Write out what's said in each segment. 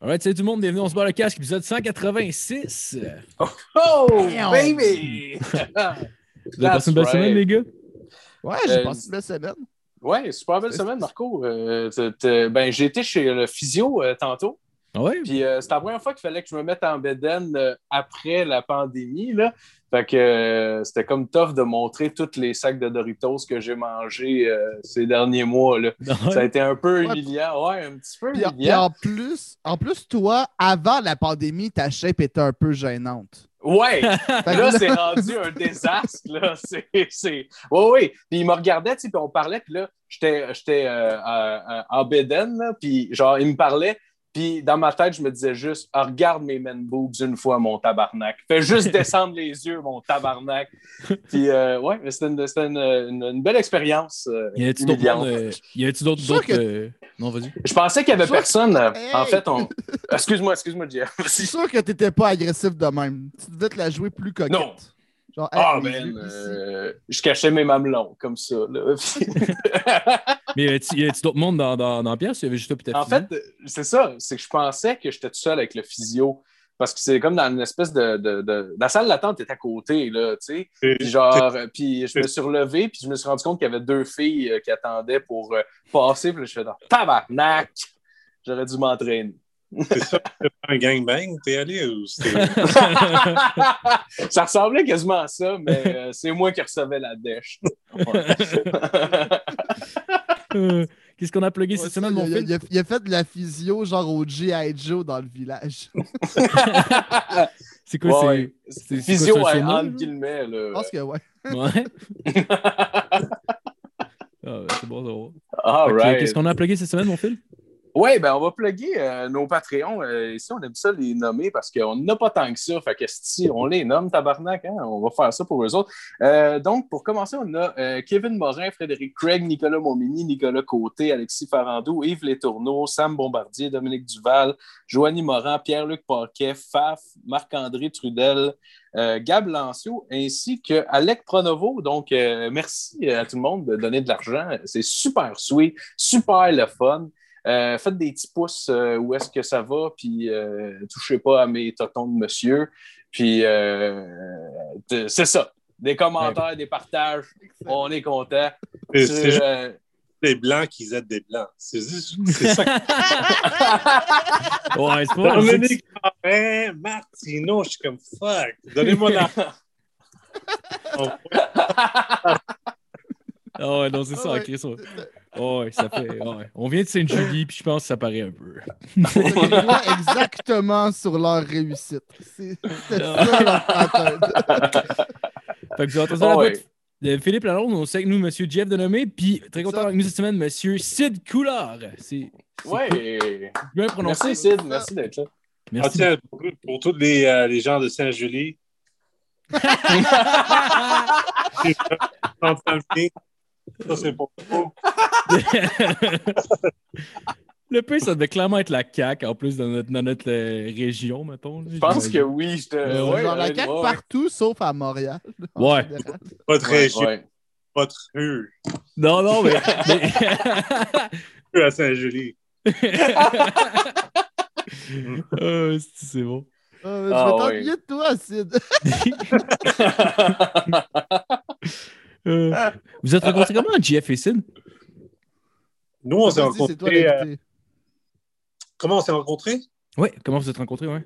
Alright, salut tout le monde, bienvenue, on se bat le casque, épisode 186. Oh, Damn. baby! Vous avez That's passé une belle right. semaine, les gars? Ouais, j'ai Euh, passé une belle semaine. ouais, super belle semaine, Marco. Euh, ben, j'ai été chez le physio euh, tantôt. Ah ouais? Puis euh, c'était la première fois qu'il fallait que je me mette en bedaine euh, après la pandémie. Là. Fait que euh, c'était comme tough de montrer tous les sacs de Doritos que j'ai mangés euh, ces derniers mois. Là. Ça a été un peu Ouais. humiliant. Ouais, un petit peu Puis, en- puis humiliant. en plus, en plus, toi, avant la pandémie, ta shape était un peu gênante. Ouais! Là, c'est rendu un désastre. Là. C'est, c'est... Oui, oui. Puis il me regardait, tu sais, puis on parlait, puis là, j'étais, j'étais euh, en bédaine, là, puis genre, il me parlait, puis dans ma tête, je me disais juste, Ah, regarde mes men boobs une fois, mon tabarnak. Fais juste descendre les yeux, mon tabarnak. Puis, euh, ouais, mais c'était, une, une, une- une belle expérience. euh, Y a-tu d'autres euh, d'autres. Que- euh, Non, vas-y. Je pensais qu'il y avait personne. euh, En fait, on. Excuse-moi, excuse-moi, Jeff. Je suis sûr que t'étais pas agressif de même. Tu devais te la jouer plus coquette. Non. Genre, Ah, hey, ben, euh, je cachais mes mamelons comme ça. Là. Mais y a-tu d'autres monde dans, dans, dans la pièce? Il y avait juste toi En fait, c'est ça. C'est que je pensais que j'étais tout seul avec le physio. Parce que c'est comme dans une espèce de, de, de- La salle d'attente est à côté, là, tu sais. Puis genre, euh, puis je me suis relevé, puis je me suis rendu compte qu'il y avait deux filles euh, qui attendaient pour passer. Puis là, je fais dans tabarnak! J'aurais dû m'entraîner. C'est ça, c'est pas un gangbang, t'es allé ou c'était. ça ressemblait quasiment à ça, mais euh, c'est moi qui recevais la dèche. Euh, Qu'est-ce qu'on a plugué cette ça, semaine, mon fils? il a- il a fait de la physio genre au G.I. Joe dans le village. C'est quoi? Ouais, c'est- Physio, quoi, entre là? guillemets. Je pense que ouais. c'est- Ouais. Ah, c'est bon, que, right. Qu'est-ce qu'on a plugué cette semaine, mon fil? Oui, ben on va plugger euh, nos Patreons. Euh, ici, on aime ça les nommer parce qu'on n'a pas tant que ça. Fait que si on les nomme, tabarnak, hein, on va faire ça pour eux autres. Euh, donc, pour commencer, on a Kevin Morin, Frédéric Craig, Nicolas Momini, Nicolas Côté, Alexis Farandou, Yves Létourneau, Sam Bombardier, Dominique Duval, Joanie Morin, Pierre-Luc Paquet, Faf, Marc-André Trudel, Gab Lancio, ainsi que Alec Pronovo. Donc, merci à tout le monde de donner de l'argent. C'est super sweet, super le fun. Euh, faites des petits pouces euh, où est-ce que ça va, puis euh, touchez pas à mes totons de monsieur. Puis euh, c'est ça. Des commentaires, des partages, on est content. C'est juste Euh, les blancs qui aident des blancs. C'est ça. que- Ouais, c'est pas. Dominique Morin, Martino, je suis comme fuck. Donnez-moi la. Ah ouais, non, c'est Ah ça, ouais. Chris. Ah ça fait. ouais. On vient de Saint-Julie, puis je pense que ça paraît un peu. Exactement sur leur réussite. C'est ça leur pattern. Fait que vous Ah la de Philippe Lalonde, on sait que nous, Monsieur Jeff Denomé, puis très content avec nous cette semaine, Monsieur Sid Coulard. C'est ouais. bien prononcé. Merci Sid, merci d'être là. Ah, Merci. tiens, pour, pour tous les, euh, les gens de Saint-Julie, ça c'est pour. Le peu, ça devait clairement être la CAQ, en plus, dans notre, dans notre euh, région, mettons. Je pense que oui. Je te... Euh, ouais, genre la CAQ ouais. partout sauf à Montréal. Ouais. région, ouais. votre rue, Non, non, mais. mais- à Saint-Julie. Euh, c'est bon. Euh, je Ah, vais ouais. t'ennuyer de toi, Sid. Euh, vous êtes rencontrés comment, Jeff et Sid? Nous, on s'est c'est toi rencontrés. euh, comment on s'est rencontrés? Ouais, comment vous êtes rencontrés, ouais?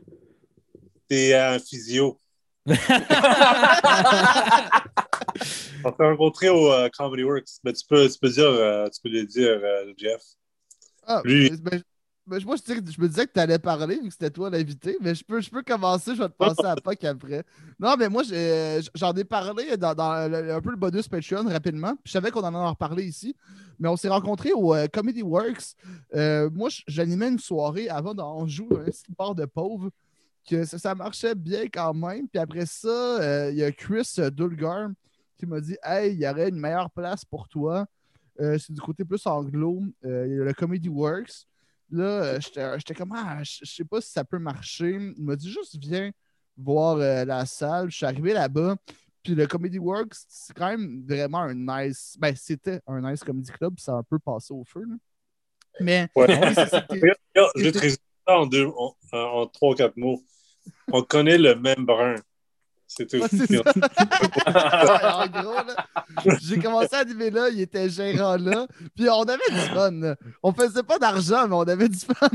T'es un physio. On s'est rencontrés au euh, Comedy Works. Ben, tu, peux, tu peux dire, tu peux le dire, Jeff. Ah, Lui- ben, moi, je, je me disais que tu allais parler vu que c'était toi l'invité, mais je peux, je peux commencer, je vais te passer à Puck après. Non, mais moi, j'en ai parlé dans, dans un peu le bonus Patreon rapidement. Puis je savais qu'on en a reparlé ici, mais on s'est rencontrés au euh, Comedy Works. Euh, moi, j'animais une soirée avant d'en jouer un petit bar de pauvre. Que ça, marchait bien quand même. Puis après ça, euh, il y a Chris Dulgar qui m'a dit Hey, il y aurait une meilleure place pour toi. C'est du côté plus anglo. Il y a le Comedy Works. Là, euh, j'étais j'étais comme, ah, je sais pas si ça peut marcher. Il m'a dit juste, viens voir euh, la salle. Je suis arrivé là-bas. Puis le Comedy Works, c'est quand même vraiment un nice. Ben, c'était un nice comedy club. Ça a un peu passé au feu. là. Mais Ouais. je vais te résumer ça ça en, deux, en, en trois ou quatre mots. On connaît le même brun. C'est tout. Ouais, j'ai commencé à animer là, il était gérant là, puis on avait du fun. On faisait pas d'argent, mais on avait du fun.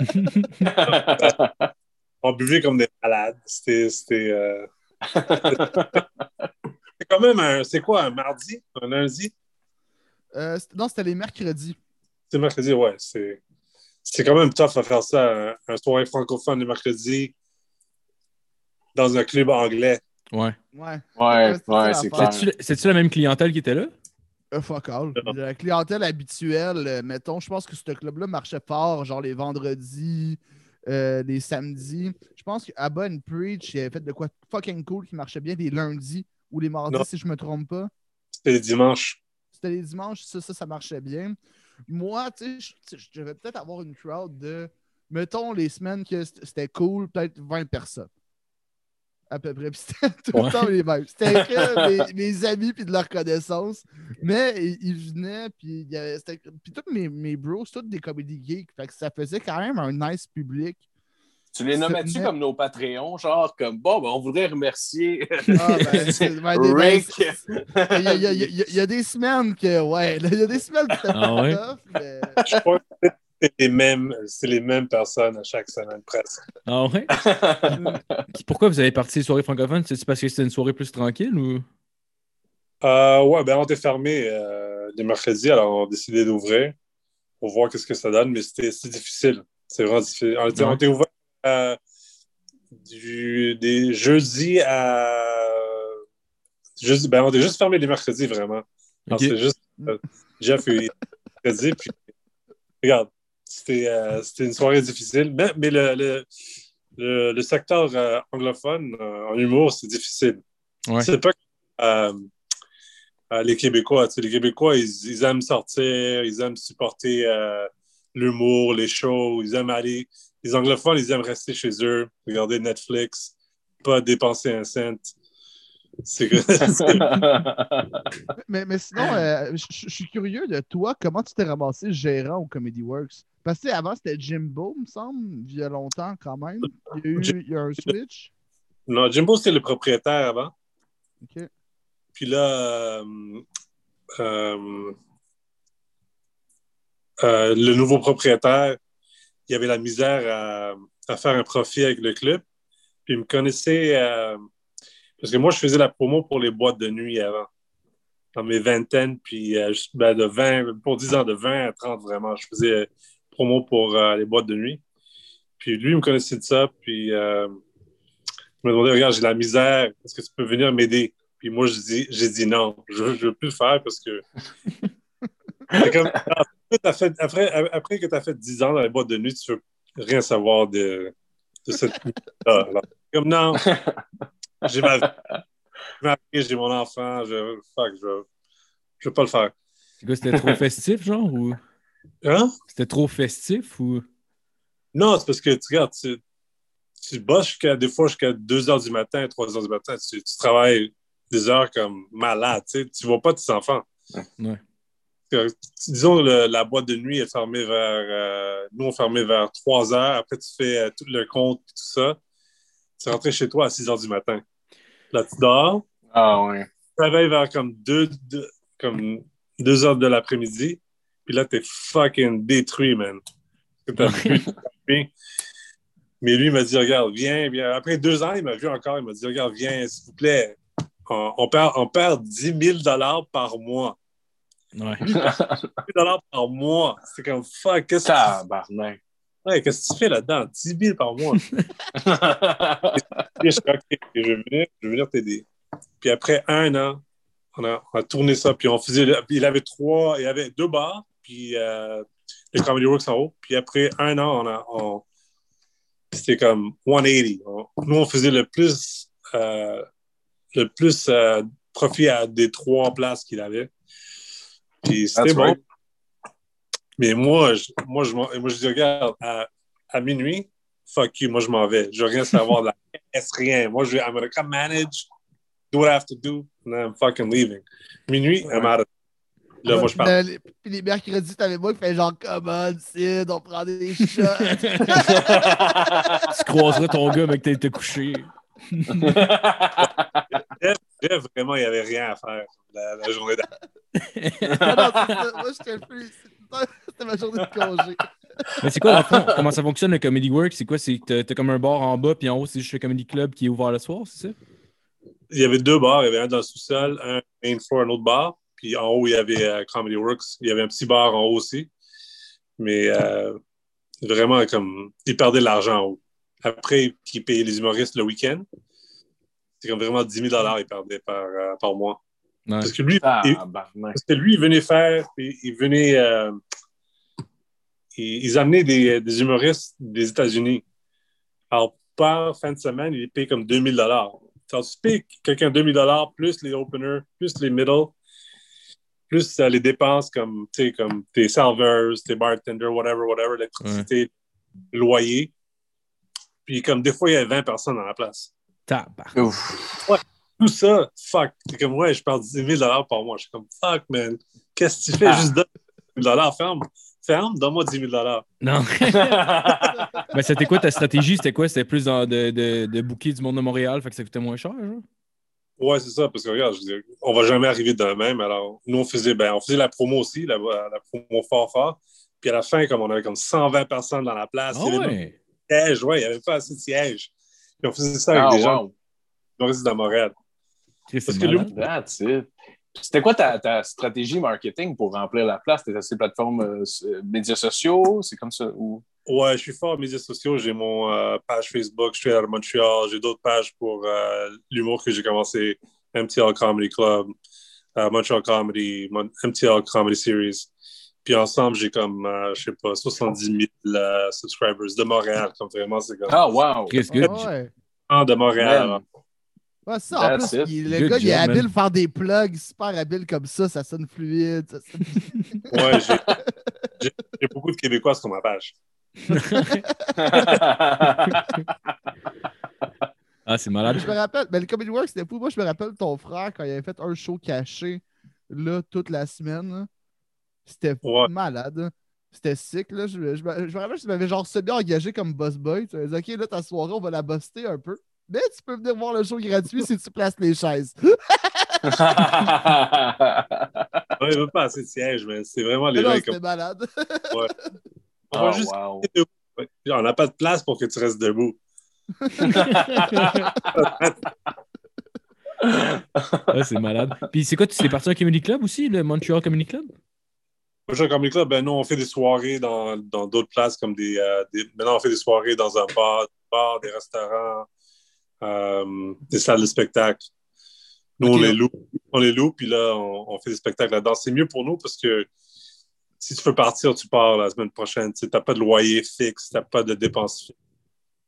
On buvait comme des malades. C'était. C'était euh, c'est quand même un. C'est quoi, un mardi? Un lundi? Euh, c'était- non, c'était les mercredis. C'est mercredi, ouais. C'est. C'est quand même tough à faire ça, un, un soirée francophone le mercredi dans un club anglais. Ouais. Ouais. Ouais, c'est clair. C'est-tu la même clientèle qui était là? Euh, fuck all. La clientèle habituelle, euh, mettons, je pense que ce club-là marchait fort, genre les vendredis, euh, les samedis. Je pense qu'Abba and Preach, il avait fait de quoi fucking cool qui marchait bien les lundis ou les mardis, Non. si je me trompe pas. C'était le dimanche. C'était les dimanches, ça, ça, ça marchait bien. Moi, tu sais, je- devais peut-être avoir une crowd de, mettons, les semaines que c'était cool, peut-être 20 personnes. À peu près. Puis c'était tout le temps les mêmes. C'était que mes, mes amis puis de leur connaissance. Mais ils, ils venaient, puis il y avait- c'était- Puis tous mes, mes bros, c'est tous des comédie geeks. Fait que ça faisait quand même un nice public. Tu les nommais-tu Mais- comme nos Patreons, genre comme bon, ben, on voudrait remercier Ah, ben, Rick. Il y, y a- y y des semaines que, ouais, il y a des semaines que c'était Ah ouais? tough, mais- Je crois que c'est les mêmes, c'est les mêmes personnes à chaque semaine presque. Ah ouais? Pourquoi vous avez parti soirée francophone? C'est parce que c'était une soirée plus tranquille ou? Euh, ouais, ben on était fermé euh, les mercredis, alors on a décidé d'ouvrir pour voir qu'est-ce que ça donne, mais c'était difficile. C'est vraiment difficile. On était, on Ouais? était ouvert euh, du, des jeudis à. Jeudi, ben, on était juste fermé les mercredis, vraiment. Alors, Ok. C'est juste euh, Jeff et mercredi, puis regarde, c'était euh, c'était une soirée difficile, mais, mais le, le, le, le secteur euh, anglophone euh, en humour, c'est difficile. Ouais. C'est pas les Québécois. Tu sais, les Québécois, ils, ils aiment sortir, ils aiment supporter l'humour, les shows, ils aiment aller. Les anglophones, ils aiment rester chez eux, regarder Netflix, pas dépenser un cent. Mais, mais sinon, euh, je suis curieux de toi, comment tu t'es ramassé gérant au Comedy Works? Parce que avant, c'était Jimbo, me semble, il y a longtemps quand même. Il y a eu il y a un switch. non, Jimbo, c'était le propriétaire avant. OK. Puis là, euh, euh, euh, le nouveau propriétaire, il avait la misère à, à faire un profit avec le club. Puis il me connaissait, euh, parce que moi, je faisais la promo pour les boîtes de nuit avant, dans mes vingtaines, puis euh, ben, de 20, pour 10 ans, de 20 à 30 vraiment, je faisais euh, promo pour euh, les boîtes de nuit. Puis lui, il me connaissait de ça, puis euh, il m'a demandé, regarde, j'ai la misère, est-ce que tu peux venir m'aider? Puis moi, j'ai dit non, je ne veux plus le faire parce que. Comme, après, t'as fait- après, après que tu as fait 10 ans dans les boîtes de nuit, tu veux rien savoir de, de cette là Comme non, j'ai ma vie, j'ai mon enfant, je fuck, je ne veux pas le faire. C'était trop festif, genre? Ou? Hein? c'était trop festif ou? Non, c'est parce que tu regardes, tu, tu bosses jusqu'à des fois jusqu'à 2 h du matin, 3 h du matin, tu, tu travailles des heures comme malade, tu sais, tu vois pas tes enfants. Ouais. Que- disons, le- la boîte de nuit est fermée vers. euh, nous, on fermait vers 3 heures. Après, tu fais euh, tout le compte et tout ça. Tu rentres chez toi à 6 heures du matin. Là, tu dors. ah ouais. Tu travailles vers comme 2 comme deux heures de l'après-midi. Puis là, t'es fucking détruit, man. Mais lui, il m'a dit, regarde, viens, viens. Après deux ans, il m'a vu encore. Il m'a dit, regarde, viens, s'il vous plaît. On, on perd, on perd 10 000 par mois. Ouais. 10 000 par mois. C'est comme, fuck, qu'est-ce que, Qu'est-ce que tu fais là-dedans? 10 000 par mois. Puis je suis OK, je vais venir, je vais venir t'aider. Puis après un an, on a, on a tourné ça, puis on faisait. le- il avait trois, il y avait deux bars, puis euh, les Comedy Works en haut. Puis après un an, on a. on- c'était comme 180. On- nous, on faisait le plus, euh, le plus euh, profit à des trois places qu'il avait. Puis c'était That's bon. right. Mais moi, je, moi, je, m'en- moi, je dis, regarde, à, à minuit, fuck you, moi, je m'en vais. Je veux rien savoir de la caisse, rien. Moi, je vais, I'm gonna come manage, do what I have to do, and then I'm fucking leaving. Minuit, I'm out of Là, moi, je parle. Les- Puis les mercredis, t'avais moi qui fait genre, commode, Sid, on prend des shots. Tu croiserais ton gars, mec, t'as été couché. Vraiment, il n'y avait rien à faire la, la journée d'après. Moi, j'étais plus. C'était ma journée de congé. Mais c'est quoi, dans le fond, comment ça fonctionne le Comedy Works? C'est quoi? C'est que t'as- t'as comme un bar en bas, puis en haut, c'est juste le Comedy Club qui est ouvert le soir, c'est ça? Il y avait deux bars. Il y avait un dans le sous-sol, un main floor, un autre bar. Puis en haut, il y avait euh, Comedy Works. Il y avait un petit bar en haut aussi. Mais euh, vraiment, comme, ils perdaient de l'argent en haut. Après, ils payaient les humoristes le week-end. C'est comme vraiment 10 000 ils perdaient par, euh, par mois. Ouais. Parce que lui, Ah, il- barnac. Parce que lui, il venait faire, il venait. euh, ils, ils amenaient des, des humoristes des États-Unis. Alors, par fin de semaine, il paye comme 2000 Alors, tu payes quelqu'un 2000 plus les openers, plus les middle, plus euh, les dépenses comme, tu sais, comme tes serveurs, tes bartenders, whatever, whatever, l'électricité, loyer. Puis, comme des fois, il y avait 20 personnes dans la place. Tabarnak. Ouf. Tout ça, fuck. C'est comme, ouais, je perds 10 000 par mois. Je suis comme, fuck, man. Qu'est-ce que tu fais? Ah. Juste donne 10 000 ferme. Ferme, donne-moi 10 000 Non. Mais c'était quoi ta stratégie? C'était quoi? C'était plus dans de, de, de booker du monde de Montréal, fait que ça coûtait moins cher, genre? Ouais, c'est ça, parce que regarde, je veux dire, on va jamais arriver de même. Alors, nous, on faisait, ben, on faisait la promo aussi, la, la promo fort fort. Puis à la fin, comme on avait comme 120 personnes dans la place, Ah il y avait même ouais. pas de siège, ouais, il n'y avait pas assez de sièges. Puis on faisait ça avec Ah, des gens qui restent dans Montréal. Parce que. C'était quoi ta, ta stratégie marketing pour remplir la place? T'es sur ces plateformes euh, euh, médias sociaux? C'est comme ça? Ou... Ouais, je suis fort aux médias sociaux. J'ai mon euh, page Facebook, je suis à Montréal. J'ai d'autres pages pour euh, l'humour que j'ai commencé. MTL Comedy Club, euh, Montreal Comedy, Mon- MTL Comedy Series. Puis ensemble, j'ai comme, euh, je sais pas, 70 000 euh, subscribers de Montréal. Comme vraiment, c'est comme Ah, wow! Chris, Ouais, good. ouais. Ah, de Montréal. Ouais, ça, en That's plus, il- le Good gars, il est man. habile faire des plugs super habile comme ça, ça sonne fluide. ça sonne- Ouais, j'ai- j'ai j'ai beaucoup de Québécois sur ma page. Ah, c'est malade. Je me rappelle, mais le Comedy Works, c'était fou. Moi, je me rappelle ton frère quand il avait fait un show caché là, toute la semaine. C'était Ouais. malade. C'était sick. Là. Je, je me- je me rappelle tu m'avais genre semi-engagé comme boss boy. Tu dit, OK, là, ta soirée, on va la buster un peu. Mais tu peux venir voir le show gratuit si tu places les chaises. Ouais, il veut pas assez de sièges, mais c'est vraiment les Mais gens comme. malade. On Oh, va juste wow. rester debout. Ouais. On n'a pas de place pour que tu restes debout. C'est malade. Puis c'est quoi, tu t'es parti à un comedy club aussi, le Montreal Comedy Club? Montreal Comedy Club, ben nous, on fait des soirées dans dans d'autres places comme des, euh, des- Maintenant, on fait des soirées dans un bar, bar des restaurants, euh, des salles de spectacle. Nous, on les loue. On les loue, puis là, on, on fait des spectacles là-dedans. C'est mieux pour nous parce que si tu veux partir, tu pars la semaine prochaine. Tu n'as pas de loyer fixe, tu n'as pas de dépenses fixes.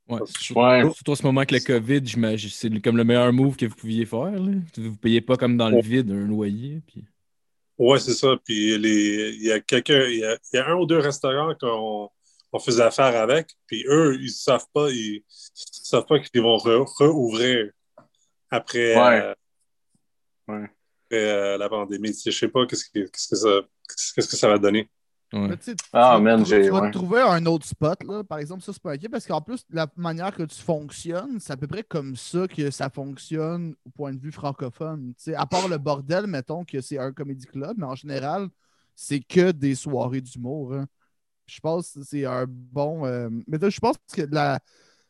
Ouais. Ouais. Surtout en ce moment avec le COVID, j'imagine c'est comme le meilleur move que vous pouviez faire. Là. Vous ne payez pas comme dans le vide un loyer. Puis... Ouais, c'est ça. Puis les, il y a quelqu'un, il y a, il y a un ou deux restaurants qu'on on faisait affaire avec. Puis eux, ils savent pas, ils, savent pas qu'ils vont re- rouvrir après, Ouais. euh, Ouais. après, euh, la pandémie. Tu sais, Je sais pas qu'est-ce que, qu'est-ce que ça, qu'est-ce que ça va donner. Ouais. Tu sais, tu Ah, man, Tu vas trouver un autre spot, là. Par exemple, ça, c'est pas OK, parce qu'en plus, la manière que tu fonctionnes, c'est à peu près comme ça que ça fonctionne au point de vue francophone. Tu sais, à part le bordel, mettons que c'est un comédie club, mais en général, c'est que des soirées d'humour. hein. Je pense que c'est un bon. euh, Mais je pense que la,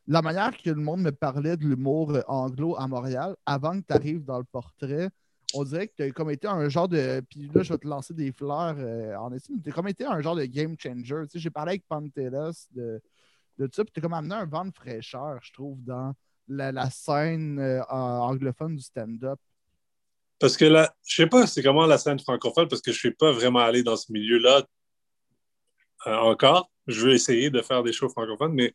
la manière que le monde me parlait de l'humour euh, anglo à Montréal, avant que tu arrives dans le portrait, on dirait que tu as comme été un genre de. Puis là, je vais te lancer des fleurs euh, en estime. Tu as comme été un genre de game changer. J'ai parlé avec Pantelis de, de ça, puis tu as comme amené un vent de fraîcheur, je trouve, dans la, scène anglophone du stand-up. Parce que là, je sais pas c'est comment la scène francophone, parce que je suis pas vraiment allé dans ce milieu-là encore. Je veux essayer de faire des shows francophones, mais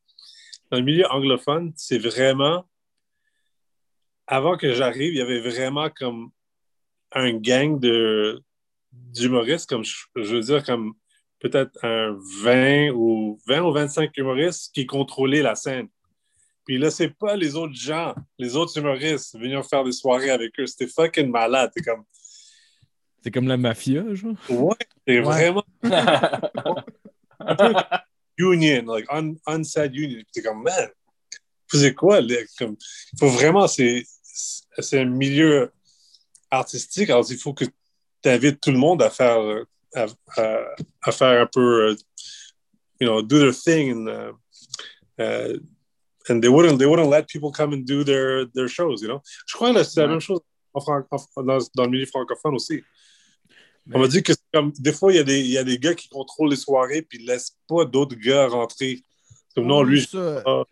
dans le milieu anglophone, c'est vraiment. Avant que j'arrive, il y avait vraiment comme un gang de d'humoristes, comme je, je veux dire, comme peut-être un 20 ou 20 ou 25 humoristes qui contrôlaient la scène. Puis là, c'est pas les autres gens, les autres humoristes venir faire des soirées avec eux. C'était fucking malade. C'est comme. C'est comme la mafia, genre. Ouais, c'est Ouais. vraiment union, like un, unsaid union. T'es comme, man, vous faisiez quoi? là? Comme, il faut vraiment, c'est, c'est un milieu artistique, alors il faut que tu invites tout le monde à faire, à, à- à faire un peu, euh, you know, do their thing. And, uh, uh, and they wouldn't, they wouldn't let people come and do their, their shows, you know? Je crois que c'est la Ouais. même chose en fran- en- dans, dans le milieu francophone aussi. On m'a dit que c'est comme des fois, il y, a des, il y a des gars qui contrôlent les soirées puis ils laissent pas d'autres gars rentrer. Comme non, Oui, lui, ça, Ah.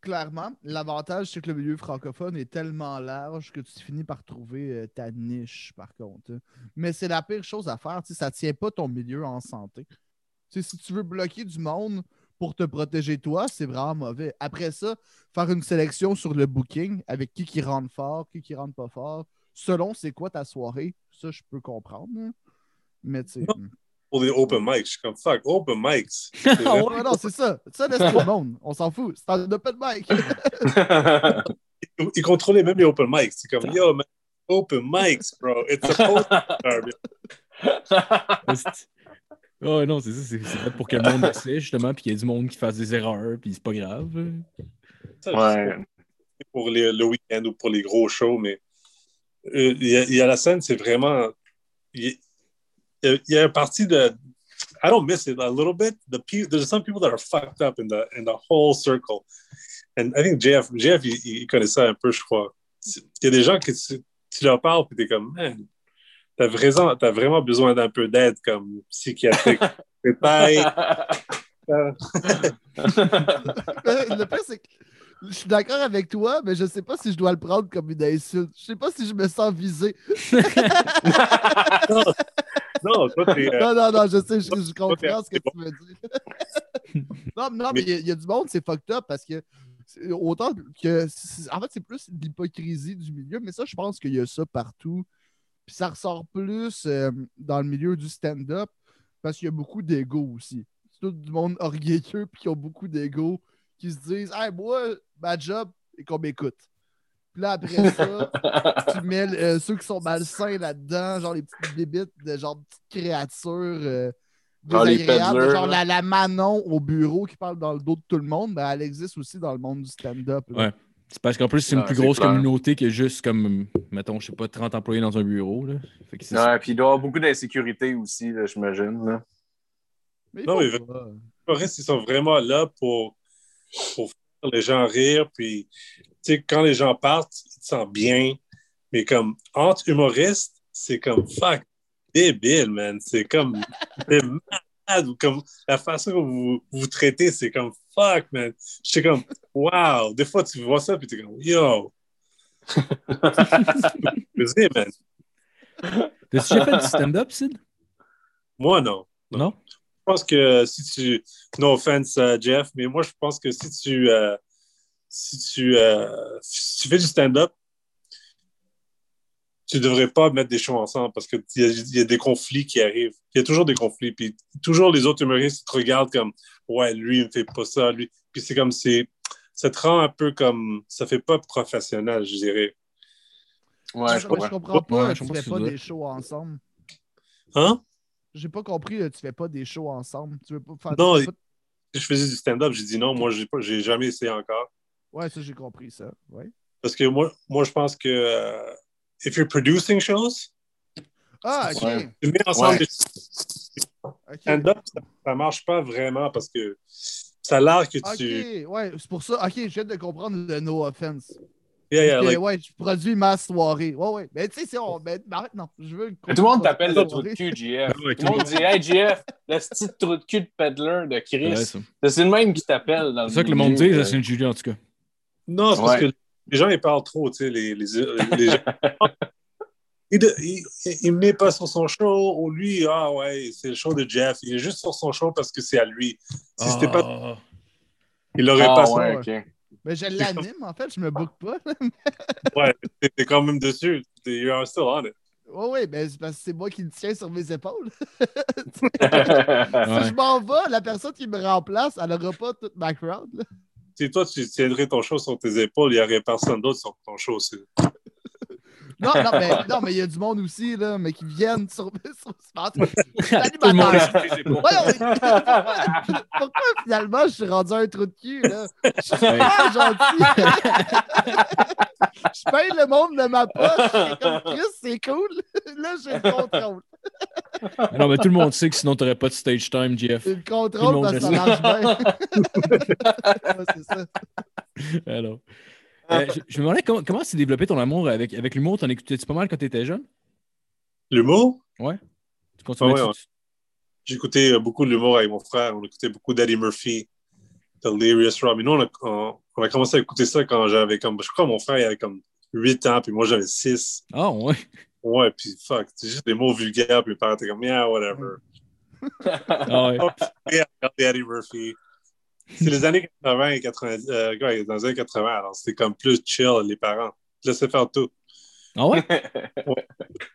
Clairement, l'avantage, c'est que le milieu francophone est tellement large que tu finis par trouver euh, ta niche, par contre. hein. Mais c'est la pire chose à faire. Ça ne tient pas ton milieu en santé. Si tu veux bloquer du monde pour te protéger toi, c'est vraiment mauvais. Après ça, faire une sélection sur le booking avec qui qui rentre fort, qui qui rentre pas fort, selon c'est quoi ta soirée, ça, je peux comprendre. hein. Mais tu sais. Non. pour les open mics, je suis comme fuck, open mics. Ouais, non, c'est ça. Ça laisse tout le monde. On s'en fout. C'est un open mic. Ils- Ils contrôlaient même les open mics. C'est comme yo, man, open mics, bro. It's be. C'est- Oh non, c'est ça, c'est fait pour que le monde essaie, justement, puis qu'il y ait du monde qui fasse des erreurs, puis c'est pas grave. Ouais. Pour les- le week-end ou pour les gros shows, mais euh, il y, a- y a la scène, c'est vraiment. Il y, a- il y a un parti de. I don't miss it a little bit. The pe- there's some people that are fucked up in the in the whole circle, and I think JF, JF, il, il connaît ça un peu, je crois. Il y a des gens que tu, tu leur parles puis t'es comme, man, t'as vraiment, t'as vraiment besoin d'un peu d'aide comme psychiatrique. Détail. euh, le pire, c'est que je suis d'accord avec toi, mais je sais pas si je dois le prendre comme une insulte. Je sais pas si je me sens visé. non, toi, t'es. euh, Non, non, non, je sais, je, je comprends ce que tu veux dire. non, non, mais il y a- il y, a du monde, c'est fucked up parce que autant que. En fait, c'est plus l'hypocrisie du milieu, mais ça, je pense qu'il y a ça partout. Puis ça ressort plus euh, dans le milieu du stand-up parce qu'il y a beaucoup d'ego aussi. C'est tout du monde orgueilleux puis qui ont beaucoup d'ego qui se disent Hey, moi, ma job, et qu'on m'écoute. Puis là, après ça, tu mets euh, ceux qui sont malsains là-dedans, genre les petites bébites de genre petites créatures euh, Genre les désagréables, peddlers, genre là. la, la Manon au bureau qui parle dans le dos de tout le monde, ben, elle existe aussi dans le monde du stand-up. Ouais. C'est parce qu'en plus, c'est une Ah, plus grosse clair. communauté que juste comme, mettons, je sais pas, 30 employés dans un bureau. Là. Fait que. Ouais, puis il doit y avoir beaucoup d'insécurité aussi, là, j'imagine. Mais Non, mais pas. humoristes, ils sont vraiment là pour, pour faire les gens rire. Puis, sais, quand les gens partent, ils se sentent bien. Mais comme entre humoristes, c'est comme fuck, débile, man. C'est comme, c'est malade. Ou Comme la façon que vous vous traitez, c'est comme fuck, man. Je suis comme, wow. Des fois, tu vois ça, puis t'es comme, yo. Vas-y, man. T'as-tu déjà fait du stand-up, Sid? Moi, non. Non? Je pense que si tu. No offense, euh, Jeff, mais moi, je pense que si tu. euh, si tu, euh, si tu fais du stand-up, tu devrais pas mettre des shows ensemble parce qu'il y, a- il y a des conflits qui arrivent. Il y a toujours des conflits. Puis toujours les autres humoristes te regardent comme Ouais, lui, il me fait pas ça. Lui. Puis c'est comme c'est. Ça te rend un peu comme. Ça fait pas professionnel, je dirais. Ouais, je, je je comprends. comprends pas, Ouais, je tu comprends fais pas des shows ensemble. Hein? J'ai pas compris, tu fais pas des shows ensemble. Tu veux pas faire Non, Si je faisais du stand-up, j'ai dit non, moi, j'ai pas- j'ai jamais essayé encore. Ouais, ça, j'ai compris ça. Ouais. Parce que moi, moi je pense que euh, if you're producing shows, Ah, ok. Ouais. tu mets ensemble Ouais. des ok. stand-up, ça, ça marche pas vraiment parce que ça a l'air que tu. Ok, ouais, c'est pour ça. Ok, je viens de comprendre le no offense. Yeah, yeah, like- ouais, je produis ma soirée. Ouais, ouais. Mais tu sais, c'est on. Ben, arrête, non. Je veux. Tout le monde t'appelle le trou de cul, JF. Ouais, Tout le monde dit Hey, JF, le petit trou de cul de peddler de Chris. C'est le même qui t'appelle C'est ça que le monde dit, ça, c'est une Julie, en tout cas. Non, c'est parce Ouais. que les gens, ils parlent trop, tu sais, les, les, les gens. Il, il, il me met pas sur son show, ou lui, ah ouais, c'est le show de Jeff. Il est juste sur son show parce que c'est à lui. Si c'était pas, Ah. il l'aurait Ah, pas ouais, ça. ok. Mais je l'anime, en fait, je me book pas. Ouais, t'es- quand même dessus. T'es- You are still on it. Ouais, ouais, mais c'est parce que c'est moi qui le tiens sur mes épaules. Ouais. Si je m'en vais, la personne qui me remplace, elle n'aura pas toute ma crowd. Si toi, tu tiendrais ton show sur tes épaules, il n'y aurait personne d'autre sur ton show. Non, non, mais non, mais il y a du monde aussi, là, mais qui viennent sur, sur. Ouais, on- Pourquoi finalement je suis rendu un trou de cul, là? Je suis pas gentil. je paye le monde de ma poche. C'est comme Chris, c'est cool. Là, j'ai le contrôle. Non, mais tout le monde sait que sinon, t'aurais pas de stage time, Jeff. J'ai le Tout le contrôle monde parce que ça marche bien. Ouais, c'est ça. Alors. Euh, je, je me demandais comment comment s'est développé ton amour avec, avec l'humour? T'en écoutais-tu pas mal quand t'étais jeune? L'humour? Tu continuais Ah ouais, ouais. J'écoutais euh, beaucoup de l'humour avec mon frère. On écoutait beaucoup d'Eddie Murphy, Delirious Rob. Mais nous, on a, on- on a commencé à écouter ça quand j'avais comme. Je crois que mon frère il avait comme 8 ans, puis moi j'avais 6. Ah, ouais. Ouais, puis fuck, c'est juste des mots vulgaires, puis mes parents étaient comme, yeah, whatever. Ah, ouais. Regarder Eddie Murphy. C'est les années 80 et 90. Euh, ouais, dans les années 80, alors c'était comme plus chill, les parents. Laissez faire tout. Ah, ouais?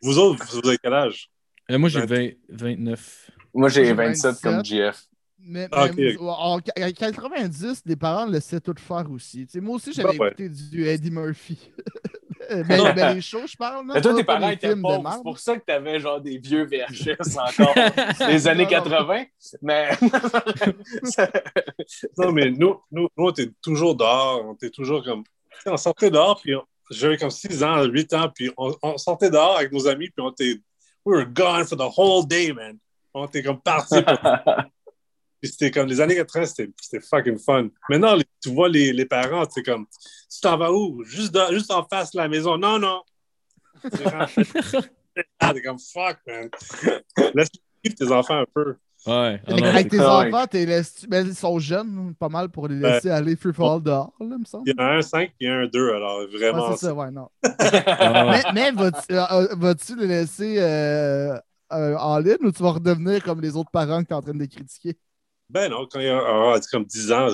Vous autres, vous avez quel âge? Euh, moi, j'ai 20 29. Moi, j'ai J'ai 27 comme 27. GF. Mais, Ah, mais en, en 90, les parents laissaient tout faire aussi. Tu sais, moi aussi, j'avais ouais. écouté du Eddie Murphy. mais, Non. mais les shows, je parle. là, Mais toi, tes parents étaient pauvres. C'est pour ça que t'avais genre des vieux VHS encore des années Non, non. 80. Mais. Non, mais nous, nous, nous on était toujours dehors. On était toujours comme. tu On sortait dehors, puis on- j'avais comme 6 ans, 8 ans, puis on, on sortait dehors avec nos amis, puis on était. We were gone for the whole day, man. On était comme partis. pour- Puis c'était comme les années 80, c'était c'était fucking fun. Maintenant, les- tu vois les, les parents, c'est comme, tu t'en vas où? Juste, dans- juste en face de la maison. Non, non. C'est comme- Ah, t'es comme fuck, man. Laisse vivre tes enfants un peu. Ouais. Ah, Avec, non, avec c'est- tes correct. enfants, t'es laissé- ben, ils sont jeunes, pas mal pour les laisser aller free fall dehors, là, me semble. Il y en a un 5 et un 2, alors Ouais, vraiment. c'est ça, ouais, non. Mais mais vas-tu euh, euh, vas-tu les laisser euh, euh, en ligne ou tu vas redevenir comme les autres parents que tu es en train de les critiquer? Ben non, quand il y a c'est comme 10 ans,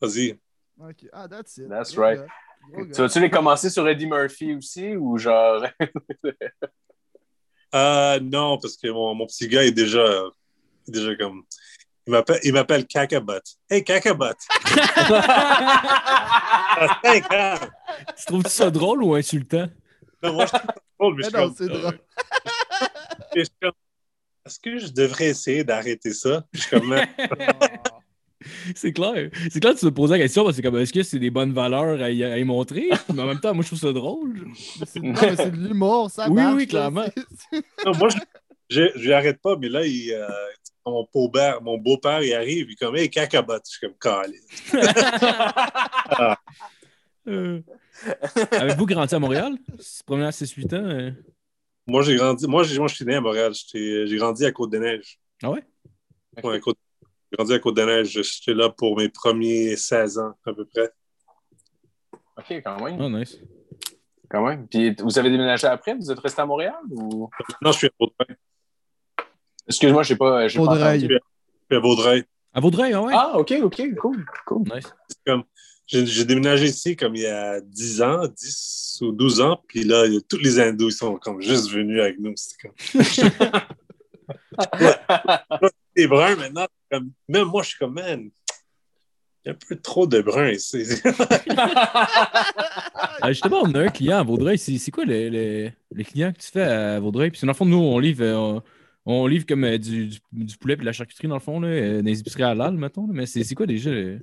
vas-y. Ok. Ah, that's it. That's right. tu vas-tu les commencer sur Eddie Murphy aussi ou genre? Euh, non, parce que mon, mon petit gars est déjà, comme. Il m'appelle, il m'appelle Cacabot. Hey, Cacabot! À 5 ans! Tu trouves ça drôle ou insultant? Non, moi, je trouve ça drôle, mais je Mais suis non, comme- c'est drôle. je suis comme, Est-ce que je devrais essayer d'arrêter ça? Je suis comme, C'est clair. C'est clair que tu te poses la question parce que c'est comme est-ce que c'est des bonnes valeurs à y, à y montrer? Mais en même temps, moi je trouve ça drôle. C'est- Non, mais c'est de l'humour, ça Oui, marche. oui, clairement. Non, moi, je, je, je lui arrête pas, mais là, il, euh, mon beau-père, mon beau-père, il arrive, il est comme, hey, Cacabot! Je suis comme, calé. Euh. Avez-vous grandi à Montréal? À 6-8 ans? euh? Moi, j'ai grandi, moi, je suis né à Montréal. J'ai grandi à Côte-des-Neiges. Ah ouais? Ouais, Côte- J'ai grandi à Côte-des-Neiges. J'étais là pour mes premiers 16 ans, à peu près. ok, quand même. Ah, nice. Quand même. Puis vous avez déménagé après? Vous êtes resté à Montréal ou? Non, je suis à Vaudreuil. Excuse-moi, je sais pas. j'ai pas Vaudreuil. entendu. Je suis à Vaudreuil. À Vaudreuil, ah ouais? Ah, ok, ok, cool. cool. Nice. J'ai déménagé ici comme il y a 10 ans, 10 ou 12 ans, puis là, il y a tous les hindous ils sont comme juste venus avec nous. C'est comme... Les bruns, maintenant, comme... même moi, je suis comme, man, il y a un peu trop de bruns ici. Ah, justement, on a un client à Vaudreuil. C'est quoi le, le, le client que tu fais à Vaudreuil? Puis dans le fond, nous, on livre, euh, on, on livre comme euh, du, du, du poulet et de la charcuterie, dans le fond, là, dans les épiceries halal, mettons. là. Mais c'est c'est quoi déjà? le-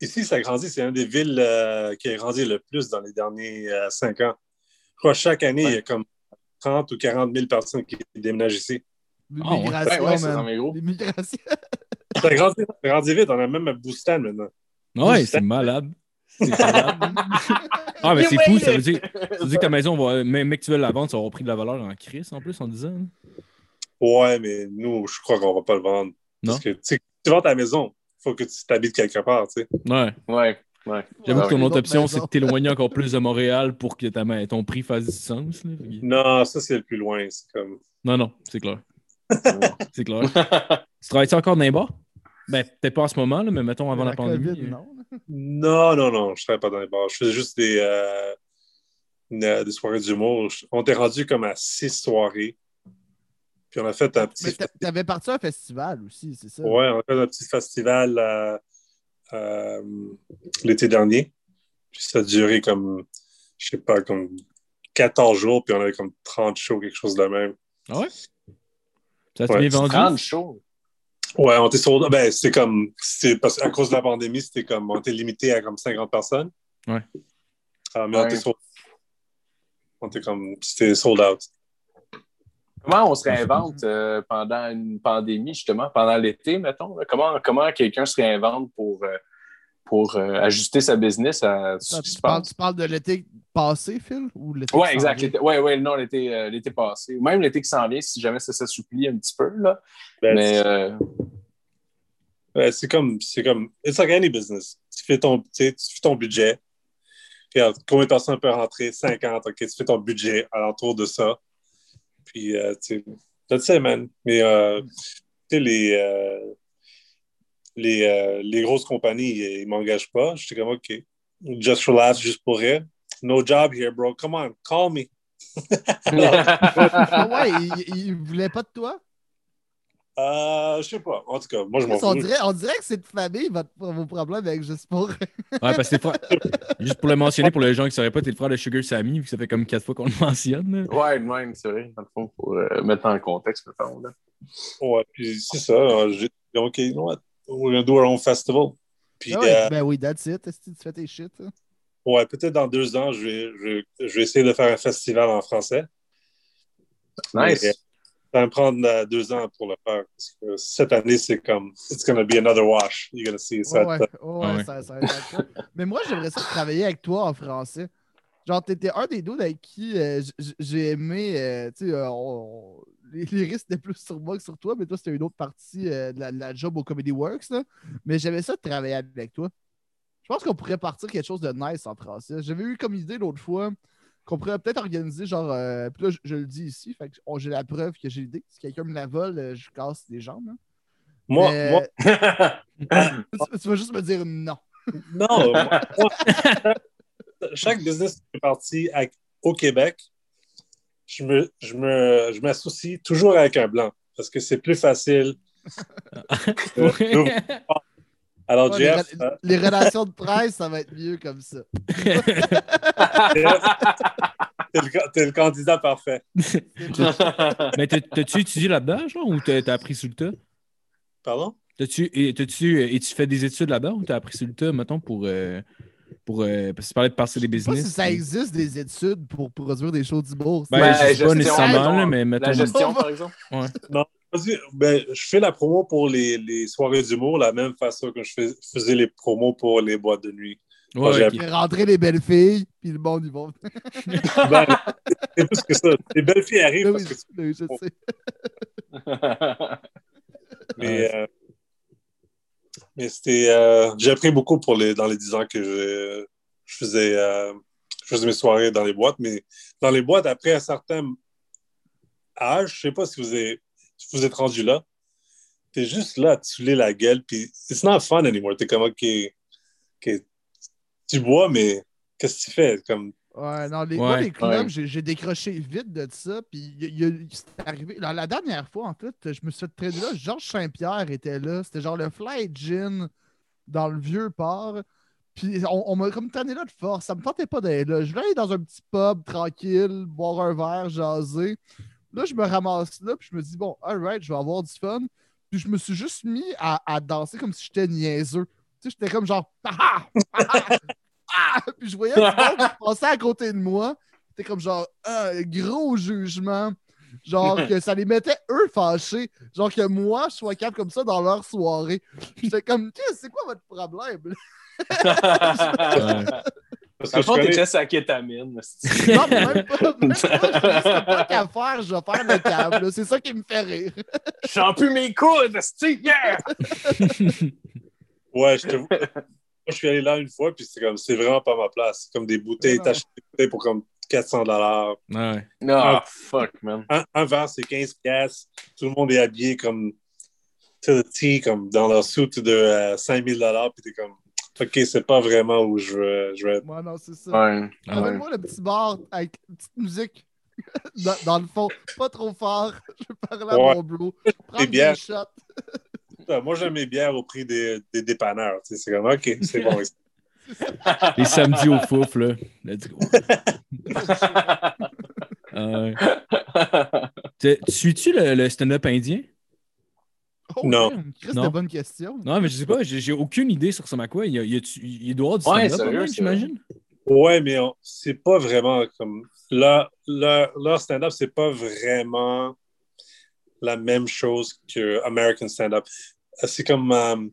Ici, ça grandit. C'est une des villes euh, qui a grandi le plus dans les derniers euh, cinq ans. Je crois que chaque année, il y a comme 30 ou 40 000 personnes qui déménagent ici. Ah, ouais. Ouais, c'est dans mes gros. Ça grandit, ça grandit vite. On a même un boostan maintenant. Ouais, c'est malade. C'est malade. Ah, mais c'est fou. Ça veut dire, ça veut dire que ta maison, va, même que tu veux la vendre, ça aura pris de la valeur en crise en plus en disant. Ouais, mais nous, je crois qu'on va pas le vendre. Non? Parce que tu vends ta maison, faut que tu t'habites quelque part, tu sais. Ouais. Ouais, ouais. J'avoue que ton autre option, c'est de t'éloigner encore plus de Montréal pour que ta, ma- ton prix fasse du sens. là. Non, ça, c'est le plus loin. C'est comme... Non, non, c'est clair. c'est clair. Tu travailles-tu encore dans les bars? Ben, peut-être pas en ce moment, là, mais mettons avant la, pandémie. COVID, euh. non. Non, non, non, je ne travaille pas dans les bars. Je fais juste des, euh, une- des soirées d'humour. On était rendu comme à six soirées. Puis on a fait un petit, Mais t'a- t'avais parti à un festival aussi, c'est ça? ouais, on a fait un petit festival euh, euh, l'été dernier. Puis ça a duré comme, je sais pas, comme 14 jours, puis on avait comme 30 shows, quelque chose de même. Ah ouais? Ça s'est Ouais, bien vendu? 30 shows? Ouais, on était sur. Ben, c'est comme. c'est parce qu'à cause de la pandémie, c'était comme. On était limité à comme 50 personnes. Ouais. Ah, mais on était sur. On était comme. C'était sold out. Comment on se réinvente euh, pendant une pandémie, justement, pendant l'été, mettons? là? Comment, comment quelqu'un se réinvente pour, euh, pour euh, ajuster sa business à ce Attends, qui se passe? tu parles de l'été passé, Phil? Ou l'été Oui, qui exact. L'été- Ouais, ouais, non, l'été, euh, l'été passé. Ou même l'été qui s'en vient, si jamais ça s'assouplit un petit peu. Là. Ben, Mais c'est- euh, ouais, c'est comme. C'est comme. It's like any business. Tu fais ton, tu sais, tu fais ton budget. Regarde, combien de personnes peuvent rentrer? 50. OK, tu fais ton budget alentour de ça. Puis, euh, tu sais, that's it, man. Mais, euh, tu sais, les. euh, les, euh, les grosses compagnies, ils ne m'engagent pas. J'étais comme, OK, just relax, juste pour rire. No job here, bro. Come on, call me. Ah ouais, il, il voulait pas de toi? Euh, je sais pas. En tout cas, moi, je m'en on, fous. dirait, on dirait que c'est de famille, votre, vos problèmes avec Juste pour. Ouais, parce que frère- Juste pour le mentionner, pour les gens qui ne sauraient pas, t'es le frère de Sugar Sammy, vu que ça fait comme quatre fois qu'on le mentionne. là. ouais, même, c'est vrai, dans le fond, pour euh, mettre en contexte, mettons. Là. Ouais, puis c'est ça. euh, J'ai dit, OK, you know what? We're gonna do our own festival. Puis, Ah ouais, euh, Ben oui, that's it. Est-ce que tu fais tes shit? hein? ouais, peut-être dans deux ans, je vais, je, je vais essayer de faire un festival en français. Nice. Euh, ça va me prendre euh, deux ans pour le faire. Parce que cette année, c'est comme, it's gonna be another wash. You're gonna see. Ça Ouais, va ouais, être- ouais, Ah ouais. Ça, ça va être cool. Mais moi, j'aimerais ça travailler avec toi en français. Genre, t'étais un des deux avec qui euh, j'ai aimé. euh, tu sais, euh, on- les, les risques étaient plus sur moi que sur toi, mais toi, c'était une autre partie euh, de, la, de la job au Comedy Works. Là. Mais j'aimais ça de travailler avec toi. Je pense qu'on pourrait partir quelque chose de nice en français. J'avais eu comme idée l'autre fois qu'on pourrait peut-être organiser, genre, euh, puis là, je, je le dis ici, fait que on- j'ai la preuve que j'ai l'idée. Si quelqu'un me la vole, euh, je casse les jambes. là. Moi, Mais- moi, tu, tu vas juste me dire non. non. moi- moi, chaque business qui est parti à- au Québec, je me, je me, je m'associe toujours avec un blanc parce que c'est plus facile. Alors, Ouais, Jeff, les, euh, les relations de presse, ça va être mieux comme ça. Jeff, t'es le, candidat parfait. Mais t'as- t'as-tu étudié là-dedans, genre, ou t'as appris sur le tas? Pardon? T'as-tu et t'as-tu et tu fais des études là-dedans ou t'as appris sur le tas, mettons, pour. euh, pour euh, parce que tu parlais de passer des Je sais pas business. si ça existe des études pour produire des shows d'humour. Ben, Ouais, je sais pas nécessairement, ouais, là, mais mettons. La gestion, par exemple. Ben, je fais la promo pour les, les soirées d'humour la même façon que je fais- faisais les promos pour les boîtes de nuit. Ouais, j'ai ok. Fait rentrer les belles filles, puis le monde, ils vont. Ben, c'est plus que ça. Les belles filles arrivent oui, parce que oui, je sais. Mais, euh, mais c'était. euh, j'ai appris beaucoup pour les, dans les 10 ans que je, je faisais, euh, je faisais mes soirées dans les boîtes. Mais dans les boîtes, après un certain âge, je sais pas si vous êtes, si vous êtes rendu là. T'es juste là à te saouler la gueule, puis it's not fun anymore. T'es comme, OK, tu bois, mais qu'est-ce que tu fais? Comme, Ouais, non, les, Ouais, moi, les clubs, ouais. j'ai j'ai décroché vite de ça. Puis c'est arrivé. La, la dernière fois, en fait, je me suis fait traîner là. Georges Saint-Pierre était là. C'était genre le Fly Gin dans le vieux port. Puis on, on m'a comme tanné là de force. Ça me tentait pas d'être là. Je voulais aller dans un petit pub tranquille, boire un verre, jaser. Là, je me ramasse là, puis je me dis, bon, alright, je vais avoir du fun. Puis je me suis juste mis à, à danser comme si j'étais niaiseux. Tu sais, j'étais comme genre, ah, ah, ah, ah! Puis je voyais du monde qui passait à côté de moi. C'était comme genre, ah, gros jugement. Genre que ça les mettait eux fâchés. Genre que moi, je sois capable comme ça dans leur soirée. Puis J'étais comme, Qu'est-ce- c'est quoi votre problème? Parce que je fond, connais- sa kétamine. Non, mais même pas. Même pas. Je pas qu'à faire, je vais faire le câble. C'est ça qui me fait rire. Je sens plus mes coudes, c'est yeah! Ouais, je te Moi, je suis allé là une fois, puis c'est comme, c'est vraiment pas ma place. C'est comme des bouteilles, t'achètes des bouteilles pour comme 400 dollars. Ouais. Non, fuck, man. Un, un verre, c'est 15 piastres. Tout le monde est habillé comme, tu sais, tea, comme dans leur suit de euh, 5000 dollars, puis t'es comme, OK, c'est pas vraiment où je veux, je veux être. Moi, non, c'est ça. Ouais. Ah Ramène-moi le petit bar avec une petite musique dans, dans le fond. Pas trop fort. Je vais parler à Ouais. mon bro. Prendre des shots. Ouais, Moi, j'aime mes bières au prix des, des dépanneurs. C'est comme, OK, c'est bon. Les samedis au fouf, là. Let's go. Ah. Tu tu suis-tu le, le stand-up indien? Oh, Non. Non. de bonne question. Non, mais je sais pas, j'ai aucune idée sur quoi. Il, y a, il, y a, il doit y avoir du Ouais, stand-up, c'est j'imagine? Ouais, mais c'est pas vraiment comme. Leur, leur, leur stand-up, c'est pas vraiment la même chose que American stand-up. C'est comme. euh, vous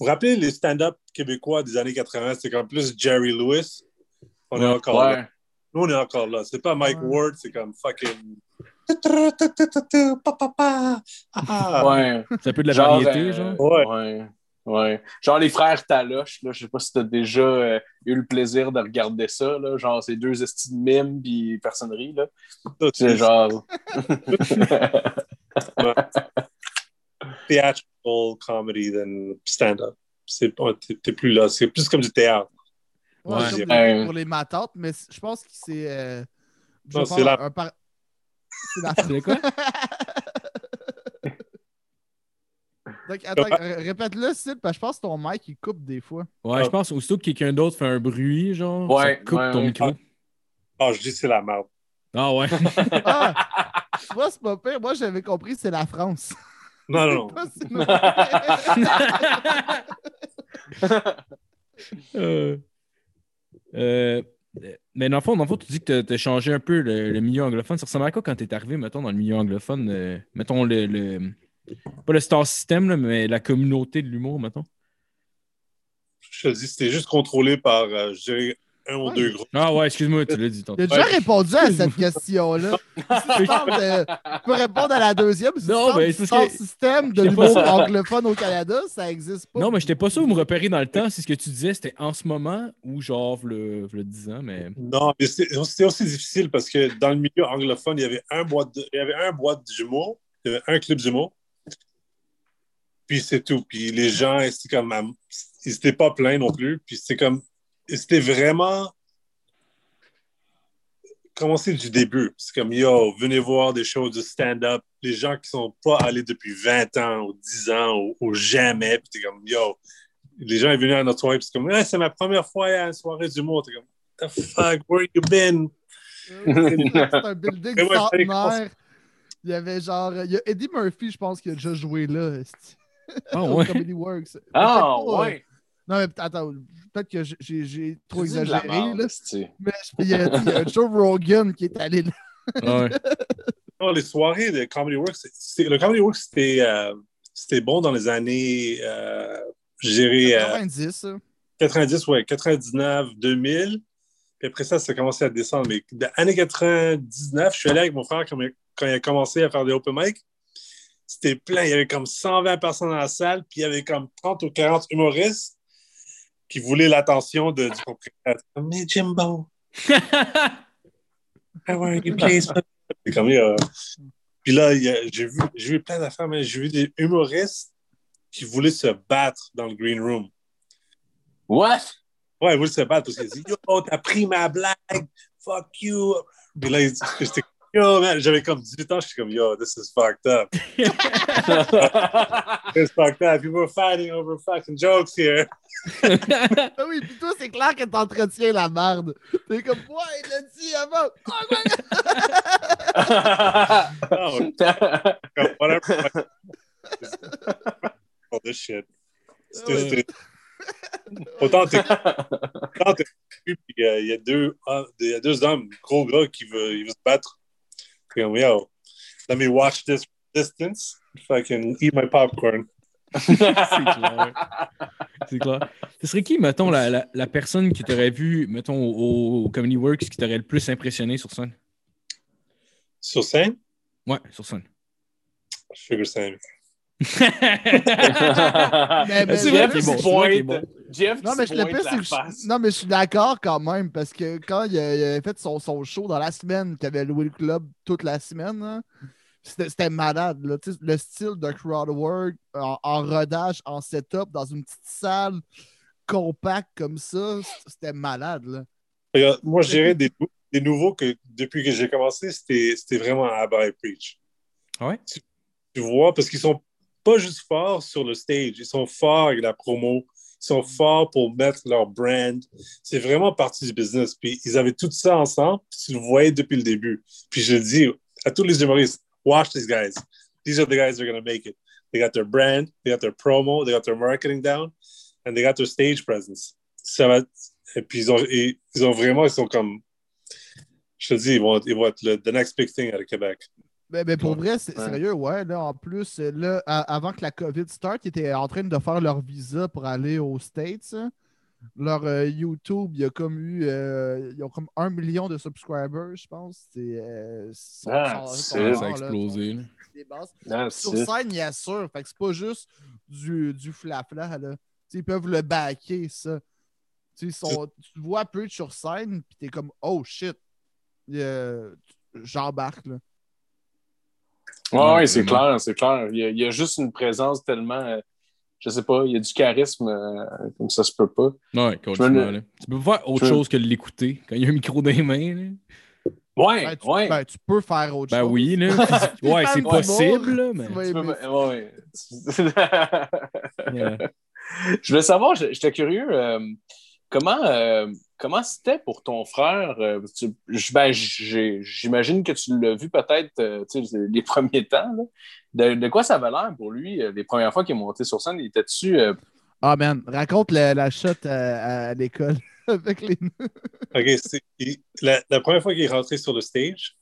vous rappelez les stand-up québécois des années 80, c'est comme plus Jerry Lewis. On est Ouais. encore là. Nous, on est encore là. C'est pas Mike Ouais. Ward, c'est comme fucking. Ouais. C'est un peu de la Genre, variété, euh, genre. Ouais. Ouais. Ouais. Genre les frères Taloche, là, je sais pas si t'as déjà euh, eu le plaisir de regarder ça, là. Genre ces deux estimes mimes puis personnerie, là. C'est genre. theatrical comedy than stand-up. C'est pas, t'es, plus là. C'est plus comme du théâtre. Ouais, Ouais. les- pour les matantes, mais je pense que c'est. euh, un par- C'est la C'est quoi? Donc, attends, r- répète-le, Sid, parce que je pense que ton mic, il coupe des fois. Ouais, je pense aussitôt que quelqu'un d'autre fait un bruit, genre, Ouais, ça coupe ouais, ton ouais. micro. Ah, je dis c'est la merde. Ah ouais. Ah! tu vois, c'est pas pire. Moi, j'avais compris, c'est la France. Non, non, non. Pas. Euh, euh, mais dans le fond, dans le fond, tu dis que tu as changé un peu le, milieu anglophone. Ça ressemble à quoi quand tu es arrivé, mettons, dans le milieu anglophone? euh, mettons, le, le- Pas le star system, mais la communauté de l'humour, mettons? Je te dis, c'était juste contrôlé par, euh, un ou Ouais. deux groupes. Ah ouais, excuse-moi, tu l'as dit tantôt. J'ai déjà Ouais. répondu à cette question-là. Si tu tu peux répondre à la deuxième. Si Non, tu mais c'est que- système de l'humour anglophone au Canada, ça n'existe pas. Non, mais j'étais pas sûr de me repérer dans le temps si ce que tu disais c'était en ce moment ou genre le, le 10 ans, mais. Non, mais c'était aussi difficile parce que dans le milieu anglophone, il y avait un boîte de, il y avait un boîte d'humour, il y avait un club d'humour. Puis c'est tout. Puis les gens, c'était comme, ils n'étaient pas pleins non plus. Puis c'était comme, c'était vraiment commencé du début. C'est comme, yo, venez voir des shows de stand-up. Les gens qui sont pas allés depuis 20 ans ou 10 ans ou, ou jamais. Puis t'es comme, yo, les gens sont venus à notre soirée. Puis c'est comme, Ah, c'est ma première fois à une soirée d'humour. T'es comme, the fuck, where you been? C'est un building centenaire. Il y avait genre. Il y a Eddie Murphy, je pense, qui a déjà joué là. Ah Au ouais. Comedy Works. Ah, euh, ouais. Non, mais attends, peut-être que j'ai- trop exagéré. Là. Mais il y, a, il y a Joe Rogan qui est allé là. Ah ouais. Non, les soirées de Comedy Works, le Comedy Works, c'était euh, c'était bon dans les années, euh, je dirais, euh, 90. ça. 90, ouais, 99, 2000. Puis après ça, ça a commencé à descendre. Mais dans les années 99, je suis allé avec mon frère quand il a commencé à faire des open mic. C'était plein. Il y avait comme 120 personnes dans la salle, puis il y avait comme 30 ou 40 humoristes qui voulaient l'attention de- du propriétaire. Comme, Mais Jimbo, how are you, please? C'est comme, euh, Puis là, j'ai vu, j'ai vu plein d'affaires, mais j'ai vu des humoristes qui voulaient se battre dans le green room. What? Ouais, ils voulaient se battre parce qu'ils disaient Yo, t'as pris ma blague, fuck you. Puis là, ils- j'étais Yo, man, j'avais comme 18 ans, j'étais comme Yo, this is fucked up. This is fucked up. People are fighting over fucking jokes here. Ah oui, puis toi, c'est clair que t'entretiens la merde. T'es comme, ouais, il l'a dit avant. Oh, ouais. Non, comme, whatever. All this shit. C'était- Ouais. c'était- Autant t'es autant t'es- puis il y a deux ah, il y a deux hommes, gros gars qui veulent, ils veulent se battre. Comme, yo, let me watch this distance. Fucking eat my popcorn. C'est clair. C'est clair. Ce serait qui, mettons, la, la, la personne qui t'aurait vu, mettons, au, au Comedy Works, qui t'aurait le plus impressionné sur scène? Sur scène, Ouais, sur scène. Sugar Sammy. Mais- mais- bon. Jeff c'est pointe. bon. Jeff Non, mais je le pire, c'est que je... Non, mais je suis d'accord quand même, parce que quand il a, il a fait son, son show dans la semaine, qu'il avait loué le club toute la semaine, hein, c'était malade. Là. Le style de crowdwork en, en rodage, en setup, dans une petite salle compacte comme ça, c'était malade. Là. Regarde, moi, je dirais des, nou- des nouveaux que depuis que j'ai commencé, c'était vraiment Abba et Preach. Ah? Tu vois, parce qu'ils sont pas juste forts sur le stage, ils sont forts avec la promo, sont forts pour mettre leur brand. C'est vraiment partie du business. Puis ils avaient tout ça ensemble, puis tu le voyais depuis le début. Puis je dis à tous les humoristes, watch these guys. These are the guys that are going to make it. They got their brand, they got their promo, they got their marketing down, and they got their stage presence. Ça va, et puis ils ont, ils, ils ont vraiment, ils sont comme, je te dis, ils vont, ils vont être le the next big thing à Québec. Ben, ben, pour vrai, c'est Ouais. sérieux, ouais. Là, en plus, là, à- avant que la COVID start, ils étaient en train de faire leur visa pour aller aux States. hein. Leur euh, YouTube, il y a comme eu. euh, ils ont comme un million de subscribers, je pense. C'est. euh, Ah, Ça a explosé. là. Ah, Sur scène, il assure. Fait que c'est pas juste du, du flafla, là. Ils peuvent le backer, ça. Sont, tu vois peu sur scène, puis t'es comme, oh shit. Euh, J'embarque, là. Ouais, ouais, c'est clair, c'est clair. Il y, a, il y a juste une présence tellement. euh, je sais pas, il y a du charisme euh, comme ça se peut pas. Ouais, complètement, me- là. Tu peux pas faire autre je- chose que l'écouter quand il y a un micro dans les mains. là. Ouais, Ben, tu, ouais. ben, tu peux faire autre Ben chose. oui, là. Ouais, c'est possible, là, mais. tu vas Tu peux aimer me- ouais. Yeah. je voulais savoir, j'étais curieux, euh, comment euh, comment c'était pour ton frère? euh, tu- ben, J'imagine que tu l'as vu peut-être euh, les premiers temps. là. De, de quoi ça avait l'air pour lui les premières fois qu'il est monté sur scène? Il était dessus. Ah, man, raconte la, la shot à, à l'école avec les. OK, c'est- il- la, la première fois qu'il est rentré sur le stage,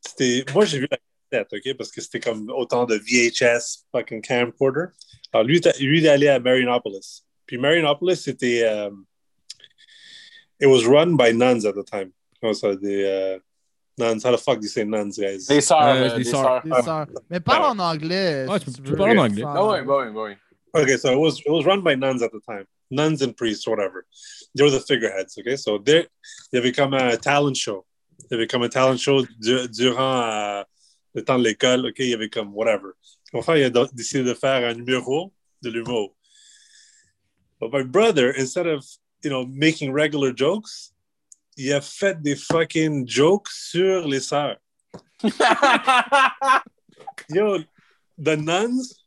c'était. Moi, j'ai vu la cassette, OK, parce que c'était comme autant de VHS, fucking camcorder. Alors, lui, lui, il est allé à Marinopolis. Puis Marinopolis, c'était. euh, it was run by nuns at the time. Comment ça, des. euh, nuns. How the fuck do you say nuns, guys? Des sœurs. Euh, euh, des des sœurs. sœurs. des sœurs. Mais parle en anglais. Ouais, si tu peux- tu veux. peux parler en anglais. Ah ouais, bah ouais, bah ouais. Okay, so it was it was run by nuns at the time, nuns and priests, whatever. They were the figureheads. Okay, so there they become a talent show. They become a talent show du- durant euh, le temps de l'école. Ok, il y avait comme whatever. Mon frère il a décidé de faire un numéro de l'humour. But my brother, instead of you know making regular jokes, il a fait des fucking jokes sur les sœurs. Yo, the nuns,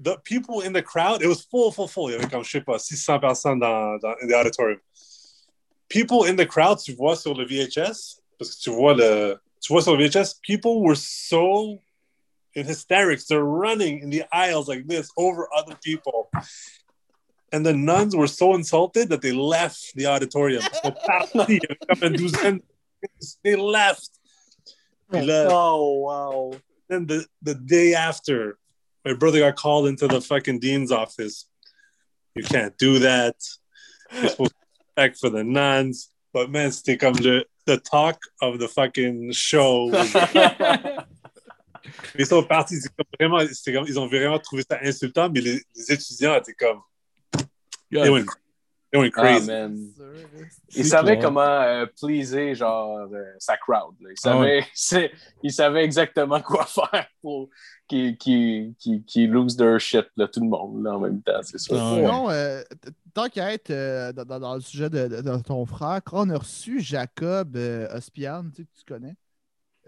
the people in the crowd, it was full, full, full. Il y avait comme, je sais pas, 600 personnes dans, dans in the auditorium. People in the crowd, tu vois sur le VHS, parce que tu vois le, tu vois sur le VHS, people were so in hysterics. They're running in the aisles like this over other people. And the nuns were so insulted that they left the auditorium. Ils sont partis, il y avait comme une douzaine. They left. Puis Oh, wow. then the, the day after, my brother got called into the fucking dean's office. You can't do that. You're supposed to respect for the nuns. But man, c'était comme le, the talk of the fucking show. Ils sont partis, c'est comme vraiment, ils ont vraiment trouvé ça insultant, mais les, les étudiants étaient comme, went, went Ah, man. Il savait clair. comment euh, pleaser genre euh, sa crowd. là. Il, Ah savait, il savait exactement quoi faire pour qu'ils qu'ils- qu'ils- qu'ils lose their shit, là, tout le monde, là, en même temps, c'est sûr. Ah ouais. Euh, tant qu'à être euh, dans, dans- dans le sujet de, de- de ton frère, quand on a reçu Jacob euh, Ospian, tu sais, que tu connais,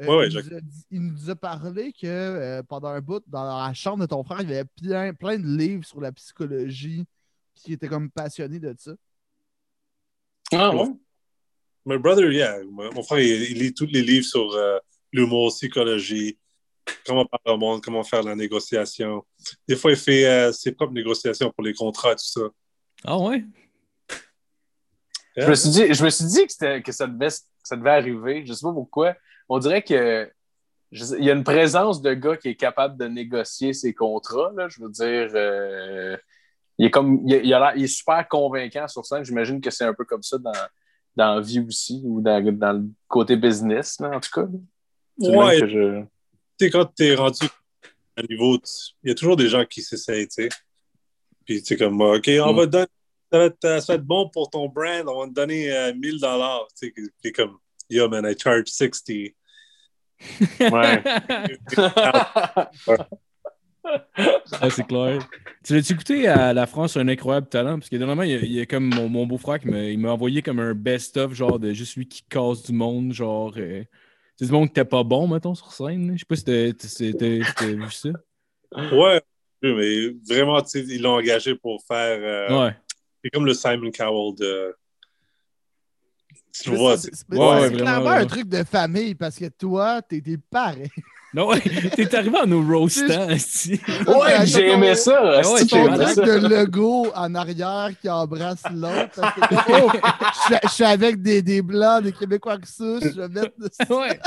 euh, Ouais, ouais, il, nous a, dit- il nous a parlé que euh, pendant un bout, dans la chambre de ton frère, il y avait plein, plein de livres sur la psychologie, il était comme passionné de ça. Ah, ouais? My brother, yeah. Mon frère, il, il lit tous les livres sur euh, l'humour, psychologie, comment parler au monde, comment faire la négociation. Des fois, il fait euh, ses propres négociations pour les contrats, tout ça. Ah ouais? Je me suis dit, je me suis dit que, ça, devait, ça devait arriver. Je sais pas pourquoi. On dirait que sais- il y a une présence de gars qui est capable de négocier ses contrats. Là. Je veux dire, euh, il est comme il, il a il est super convaincant sur scène. J'imagine que c'est un peu comme ça dans, dans la vie aussi, ou dans, dans le côté business, là, en tout cas. Ouais, même que je- tu sais, quand tu es rendu à un niveau, il y a toujours des gens qui s'essayent, tu sais. Puis tu sais, comme, OK, on Mm. va te donner, ça va, être, ça va être bon pour ton brand, on va te donner euh, 1000 dollars. Tu sais, puis comme, yo, man, I charge 60. Ouais. Ah, c'est clair. Tu l'as-tu écouté à La France, un incroyable talent? Parce que dernièrement, il y a, il y a comme mon, mon beau-frère qui m'a envoyé comme un best-of, genre de juste lui qui casse du monde, genre. euh, c'est du monde qui était pas bon, mettons, sur scène. Je sais pas si t'as- vu ça. Ouais, mais vraiment, tu sais, ils l'ont engagé pour faire. euh, Ouais. C'est comme le Simon Cowell de. Tu vois, c'est- Ouais, ouais, clairement vraiment, un truc de famille parce que toi, t'es des pareils. Non, ouais, t'es arrivé en nous roastant. Ouais, j'ai aimé ça. Ouais, Asti, j'ai j'ai Ton truc ça. de logo en arrière qui embrasse l'autre. que oh, je suis- je suis avec des, des Blancs, des Québécois qui souchent, je vais mettre Ouais.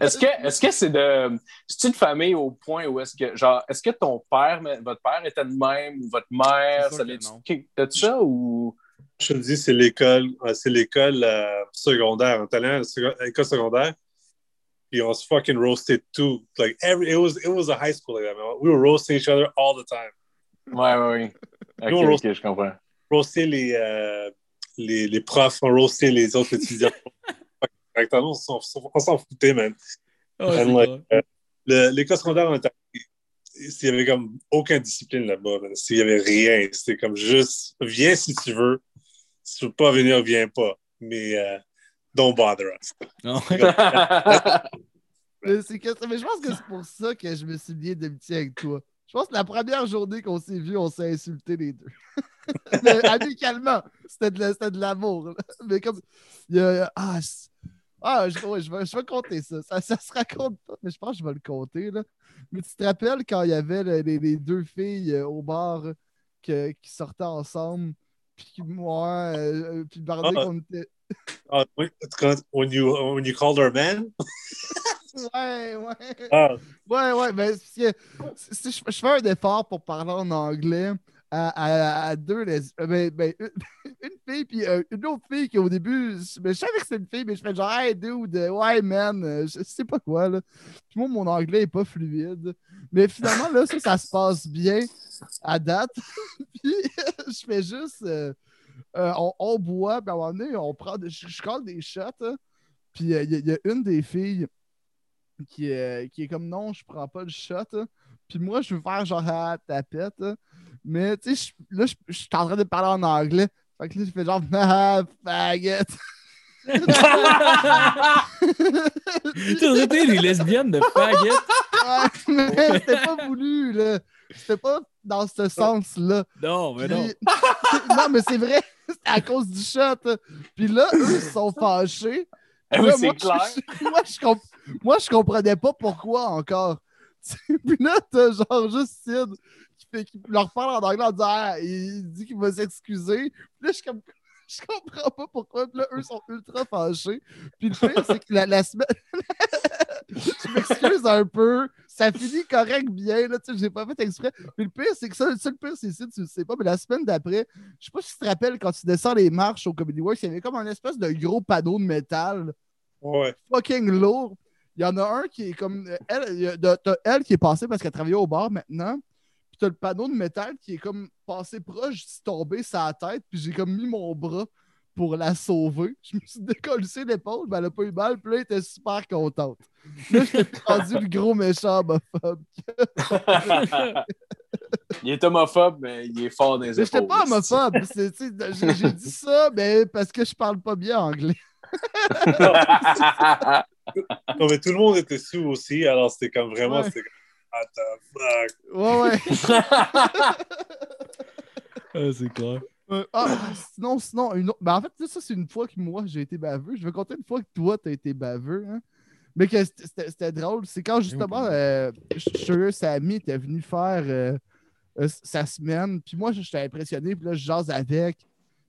Est-ce que est-ce que c'est de c'est une famille au point où est-ce que genre est-ce que ton père votre père était de même ou votre mère C'est ça que. T'as-tu ça ou? Je te dis, c'est l'école, euh, c'est l'école euh, secondaire. On est allé à l'école secondaire, puis on se fucking roasted tout. Like every, it was, it was a high school like that. Man. We were roasting each other all the time. Ouais ouais. Ok, Nous, on ok, je comprends. Roaster les, euh, les, les profs, on roastait les autres étudiants. On s'en- on s'en foutait, man. C'est And like, euh, le- l'école secondaire, on était- il y avait comme aucune discipline là-bas. man. Il y avait rien. C'était comme juste, viens si tu veux. Si tu veux pas venir, viens pas. Mais euh, don't bother us. Non. Mais, c'est que- mais je pense que c'est pour ça que je me suis lié d'amitié avec toi. Je pense que la première journée qu'on s'est vus, on s'est insultés les deux. Mais amicalement. C'était de, l'amour. Mais comme. il y a- ah, ah, je, ouais, je, vais, je vais compter ça. ça. Ça se raconte pas, mais je pense que je vais le compter. Là. Mais tu te rappelles quand il y avait le- les, les deux filles euh, au bar que- qui sortaient ensemble? Puis moi, euh, puis Barney, Ah. qu'on était. Ah, oui, quand- when, you, when you called her man? Ouais, ouais. Ah, Ouais, ouais, mais c'est parce que si je, fais un effort pour parler en anglais à, à- à deux les- ben, ben, une, fille puis euh, une autre fille qui au début, je, ben, je savais que c'était une fille, mais je fais genre hey dude, euh, ouais man, euh, je sais pas quoi là. Puis moi, mon anglais est pas fluide. Mais finalement, là, ça, ça se passe bien à date. puis je fais juste euh, euh, on, on boit, puis à un moment donné, on prend je, je colle des shots. hein. puis euh, il y, a- il y a une des filles qui est, qui est comme non, je prends pas le shot. hein. Puis moi, je veux faire genre ah, tapette. hein. Mais tu sais, là, je je suis en train de parler en anglais. Fait que là, je fais genre ah, faggot. T'as été les lesbiennes de faggot. Ouais, mais c'était pas voulu, là. C'était pas dans ce sens-là. Non, mais non. Puis- non, mais c'est vrai, c'est à cause du shot. Puis là, eux ils sont fâchés. Oui, moi, clair. je- moi, je comp- moi, je comprenais pas pourquoi encore. Puis là, t'as genre juste Sid qui, fait, qui leur parle en anglais en disant Ah, il dit qu'il va s'excuser. Puis là, je suis comme. Je comprends pas pourquoi. Puis là, eux sont ultra fâchés. Puis le pire, c'est que la, la semaine. je m'excuse un peu. Ça finit correct bien. Là, tu sais, j'ai pas fait exprès. Puis le pire, c'est que ça, ça, le pire, c'est Sid, tu le sais pas. Mais la semaine d'après, je sais pas si tu te rappelles quand tu descends les marches au Comedy Works, il y avait comme un espèce de gros panneau de métal ouais. fucking lourd. Il y en a un qui est comme. euh, Elle, t'as elle qui est passée parce qu'elle travaillait au bar maintenant. Puis t'as le panneau de métal qui est comme passé proche tombé sa tête. Puis j'ai comme mis mon bras pour la sauver. Je me suis décollé l'épaule, mais elle a pas eu mal. Puis là, elle était super contente. Là, j'ai rendu le gros méchant homophobe. il est homophobe, mais il est fort dans les Mais j'étais épaules. pas homophobe. J'ai dit ça, mais parce que je parle pas bien anglais. Non, mais tout le monde était sous aussi, alors c'était comme vraiment, Ouais. what the fuck? Ouais, ouais. Ah, c'est clair. Euh, ah, sinon, sinon, une autre. Ben, en fait, ça, c'est une fois que moi, j'ai été baveux. Je vais compter une fois que toi, t'as été baveux. Hein? Mais que c'était- drôle. C'est quand, justement, euh, Sugar Sammy était venu faire euh, euh, sa semaine. Puis moi, j'étais impressionné. Puis là, je jase avec.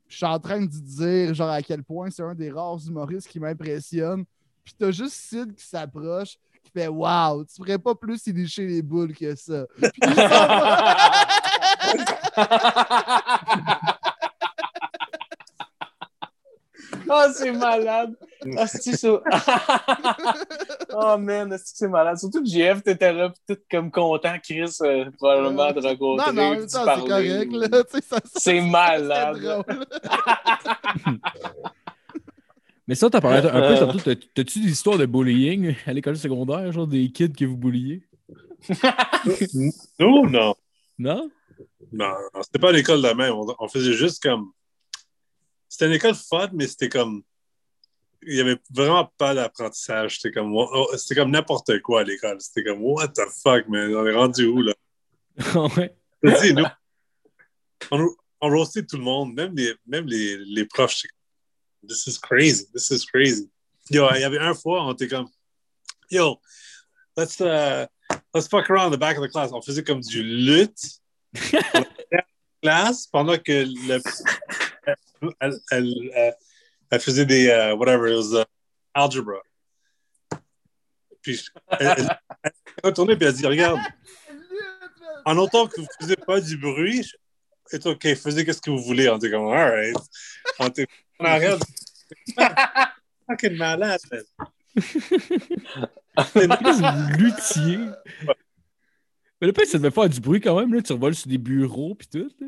Je suis en train de dire, genre, à quel point c'est un des rares humoristes qui m'impressionne. Puis t'as juste Sid qui s'approche, qui fait Waouh, tu ferais pas plus y lécher les boules que ça. Puis il Oh, c'est malade! Ah, c'est ça. oh man, est-ce que c'est malade? Surtout que JF, t'étais là, pis tout comme content, Chris, euh, probablement de rencontrer. Non, mais en même puis temps, de c'est correct. Là, tu sais, ça, ça- C'est malade. Mais ça, t'as parlé un peu t'as- T'as-tu des histoires de bullying à l'école secondaire, genre des kids que vous bulliez? Nous, non. Non? Non, non, c'était pas l'école de la même. On, on faisait juste comme. C'était une école fun, mais c'était comme. Il n'y avait vraiment pas d'apprentissage. C'était comme, oh, c'était comme n'importe quoi à l'école. C'était comme, what the fuck, man? On est rendu où, là? ouais. Nous, on, on roastait tout le monde, même les, même les, les profs. This is crazy, this is crazy. Yo, il y avait un fois, on était comme, yo, let's, uh, let's fuck around in the back of the class. On faisait comme du lutte classe pendant que le, elle, elle, elle, elle faisait des, uh, whatever, it was uh, algebra. Puis elle, elle, s'est retournée et elle a dit, regarde, en autant que vous ne faisiez pas du bruit, c'est OK, faisez qu'est-ce que vous voulez. On était comme, all right. On était en arrière. Fucking malade, man. Luthier. Mais le pire, ça devait faire du bruit quand même. Là. Tu revoles sur des bureaux puis tout. Là.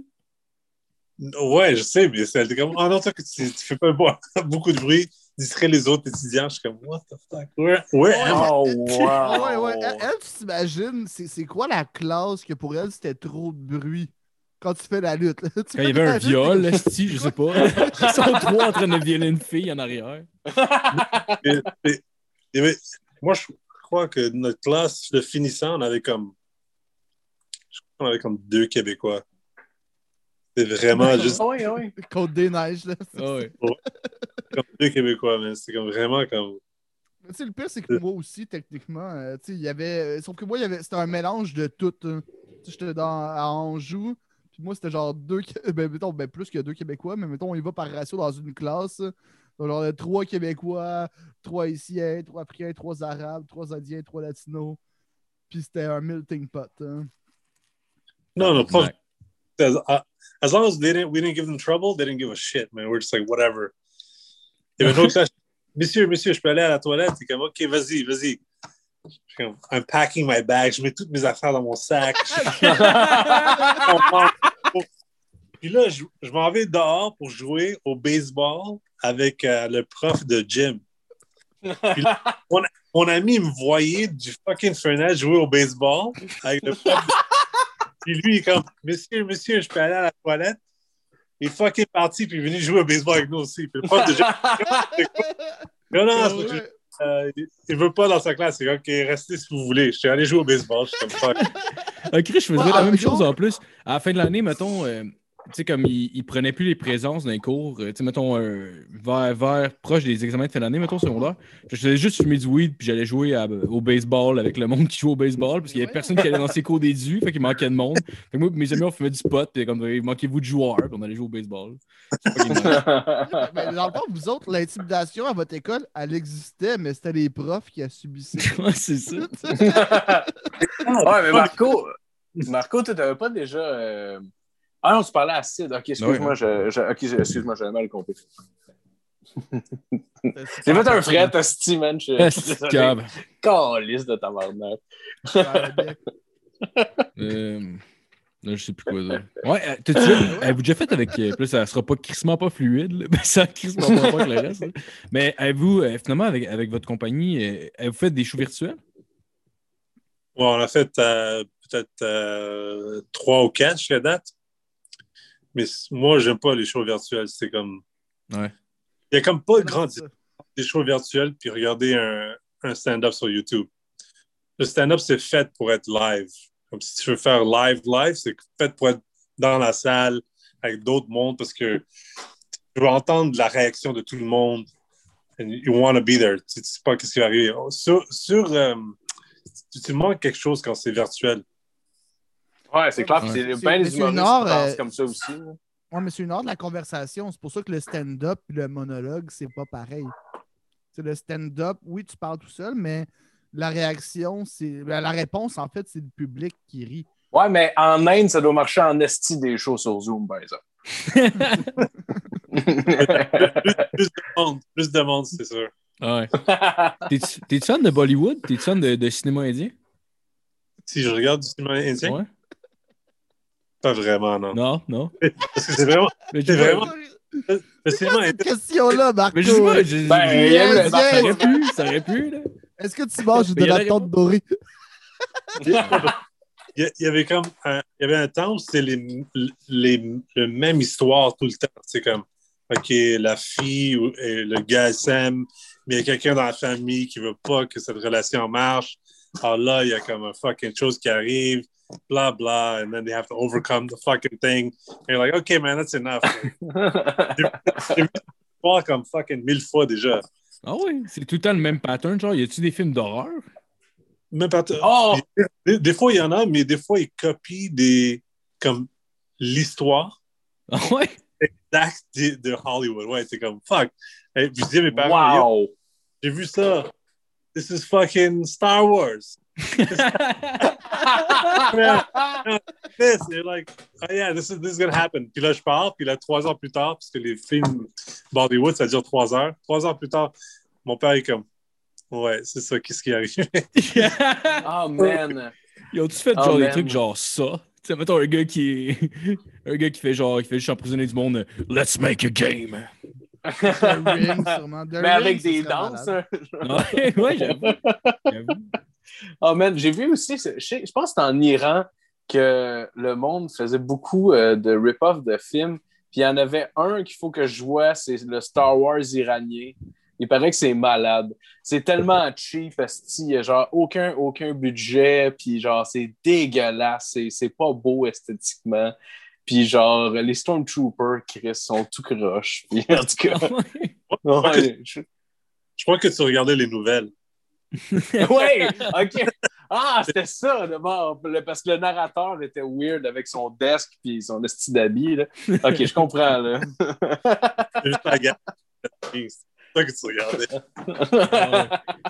Ouais, je sais, mais c'est comme, en autant que tu, tu fais pas beaucoup de bruit, distrait les autres étudiants. Je suis comme, what the fuck? Where, where am I? Oh, Ah wow. ouais, ouais. Elle, elle, tu t'imagines, c'est c'est quoi la classe que pour elle, c'était trop de bruit quand tu fais la lutte? là? Tu Quand il y avait un lutte, viol, esti, je sais pas. Ils sont trois en train de violer une fille en arrière. Mais- mais- moi, je crois que notre classe, le finissant, on avait comme, je crois qu'on avait comme deux Québécois. C'est vraiment juste Ah oui, oui. Côte des Neiges, là. Ah ouais. comme deux Québécois, mais c'est comme vraiment comme, Mais tu sais, le pire, c'est que moi aussi, techniquement, euh, tu sais, il y avait. euh, Sauf que moi, il y avait... c'était un mélange de tout. hein. Tu sais, j'étais dans... à Anjou, puis moi, c'était genre deux. Ben, mettons, ben, plus que deux Québécois, mais mettons, on y va par ratio dans une classe. Donc, genre, euh, trois Québécois, trois Haïtiens, trois Africains, trois Arabes, trois Indiens, trois Latinos. Puis c'était un melting pot. hein. non, non, pas, Ouais. As, uh, as long as they didn't, we didn't give them trouble, they didn't give a shit, man. We're just like, whatever. Avait une autre classe, monsieur, monsieur, je peux aller à la toilette? C'est comme, OK, vas-y, vas-y. Comme, I'm packing my bag, je mets toutes mes affaires dans mon sac. Puis là, je, je m'en vais dehors pour jouer au baseball avec euh, le prof de gym. Puis là, mon, mon ami me voyait du fucking fenêtre jouer au baseball avec le prof. de- Puis lui, il est comme, monsieur, monsieur, je peux aller à la toilette. Il est fucking parti, puis il est venu jouer au baseball avec nous aussi. Puis le prof de gym, non, non, euh, il- il veut pas dans sa classe. C'est OK, restez si vous voulez. Je suis allé jouer au baseball. Je suis comme fuck. Ah, Chris, je faisais la même chose en plus. À la fin de l'année, mettons, euh, sais, comme ils il prenaient plus les présences dans les cours, euh, tu sais, mettons, euh, vers, vers proche des examens de fin d'année, mettons, secondaire. Je faisais juste fumer du weed, puis j'allais jouer à- au baseball avec le monde qui joue au baseball, parce qu'il y avait personne qui allait dans ses cours déduits, fait qu'il manquait de monde. Fait que moi, mes amis, on fumait du pot, puis comme, il manquait-vous de joueurs, puis on allait jouer au baseball. Ben, dans le fond, vous autres, l'intimidation à votre école, elle existait, mais c'était les profs qui a subi ça. Ouais, c'est ça. ouais, mais Marco, Marco, tu n'avais pas déjà. euh, Ah non, tu parlais à Sid. Ok, excuse-moi, Ouais. je, je- ok, je- excuse-moi, j'avais mal compris. J'ai fait un fret, Asti, man. Je suis cave. Calice de tabarnak. Euh, là, je sais plus quoi dire. Ouais, euh, t'as-tu déjà- avez-vous déjà fait avec. euh, là, ça sera pas crissement pas fluide, là, mais ça crissement pas avec le reste. là. Mais avez-vous, euh, finalement, avec, avec votre compagnie, avez-vous fait des shows virtuels? Ouais, on a fait euh, peut-être euh, trois ou quatre jusqu'à date. Mais moi, j'aime pas les shows virtuels. C'est comme. Ouais. Il y a comme pas de grande des shows virtuels puis regarder un, un stand-up sur YouTube. Le stand-up, c'est fait pour être live. Comme si tu veux faire live, live, c'est fait pour être dans la salle avec d'autres mondes parce que tu veux entendre la réaction de tout le monde. And you want to be there. Tu ne sais pas ce qui va arriver. Sur, sur, euh, tu, tu manques quelque chose quand c'est virtuel. Ouais, c'est clair. C'est bien les humoristes qui pensent euh, comme ça aussi. Ouais, mais c'est une heure de la conversation. C'est pour ça que le stand-up et le monologue, c'est pas pareil. C'est le stand-up, oui, tu parles tout seul, mais la réaction, c'est. ben, La réponse, en fait, c'est le public qui rit. Ouais, mais en Inde, ça doit marcher en esti des shows sur Zoom, par exemple. Plus de monde, plus de monde, c'est sûr. Ouais. T'es-tu t'es-tu fan de Bollywood? T'es-tu fan de, de cinéma indien? Si je regarde du cinéma indien, Ouais. Pas vraiment, non. Non, non. Parce que c'est vraiment. Mais C'est vraiment- Le cinéma Cette question-là, Marco? Mais pas, je- Ben, je- il y a le- ça aurait pu, ça aurait pu, là. Est-ce que tu manges de la tente dorée? il y, avait comme un, il y avait un temps où c'était les, les, le même histoire tout le temps. C'est comme, OK, la fille ou et le gars s'aime, mais il y a quelqu'un dans la famille qui veut pas que cette relation marche. Alors là, il y a comme un fucking chose qui arrive. Blah blah, and then they have to overcome the fucking thing. And you're like, okay, man, that's enough. J'ai vu ça comme fucking mille fois déjà. Ah ouais, c'est tout le temps le même pattern. Genre, y a-tu des films d'horreur? Même pas Oh! des, des fois, il y en a, mais des fois, ils copient des, comme l'histoire Ah ouais? exacte de, de Hollywood. Ouais, c'est comme fuck. Et puis je dis à mes parents, Yo, Wow! j'ai vu ça. This is fucking Star Wars. This, they're like, oh yeah, this is, this is gonna happen. Puis là, je pars, puis là, trois ans plus tard, parce que les films Bollywood, ça dure trois heures. Trois ans plus tard, mon père est comme, ouais, c'est ça, qu'est-ce qui arrive? Oh man! Ils ont-tu fait Oh, genre des man. trucs genre ça? Tu sais, mettons un gars qui est... un gars qui fait genre, qui fait juste emprisonner du monde. Euh, let's make a game. The Ring, sûrement. The Mais avec Ring, des danses. hein. Ouais, ouais, j'avoue. J'avoue. Oh man, j'ai vu aussi, je, sais- je pense que c'est en Iran que le monde faisait beaucoup euh, de rip-off de films. Puis il y en avait un qu'il faut que je vois, c'est le Star Wars iranien. Il paraît que c'est malade. C'est tellement cheap, esti, il y a genre aucun, aucun budget, puis genre c'est dégueulasse, c'est, c'est pas beau esthétiquement. Puis genre les Stormtroopers, Chris, sont tout croches. Puis en tout cas, ouais, je- Je crois que tu regardais les nouvelles. ouais, ok. Ah, c'était ça, d'abord. Parce que le narrateur était weird avec son desk puis son esti d'habit. Ok, je comprends. Là. C'est juste. C'est ça que tu regardais. Ah ouais.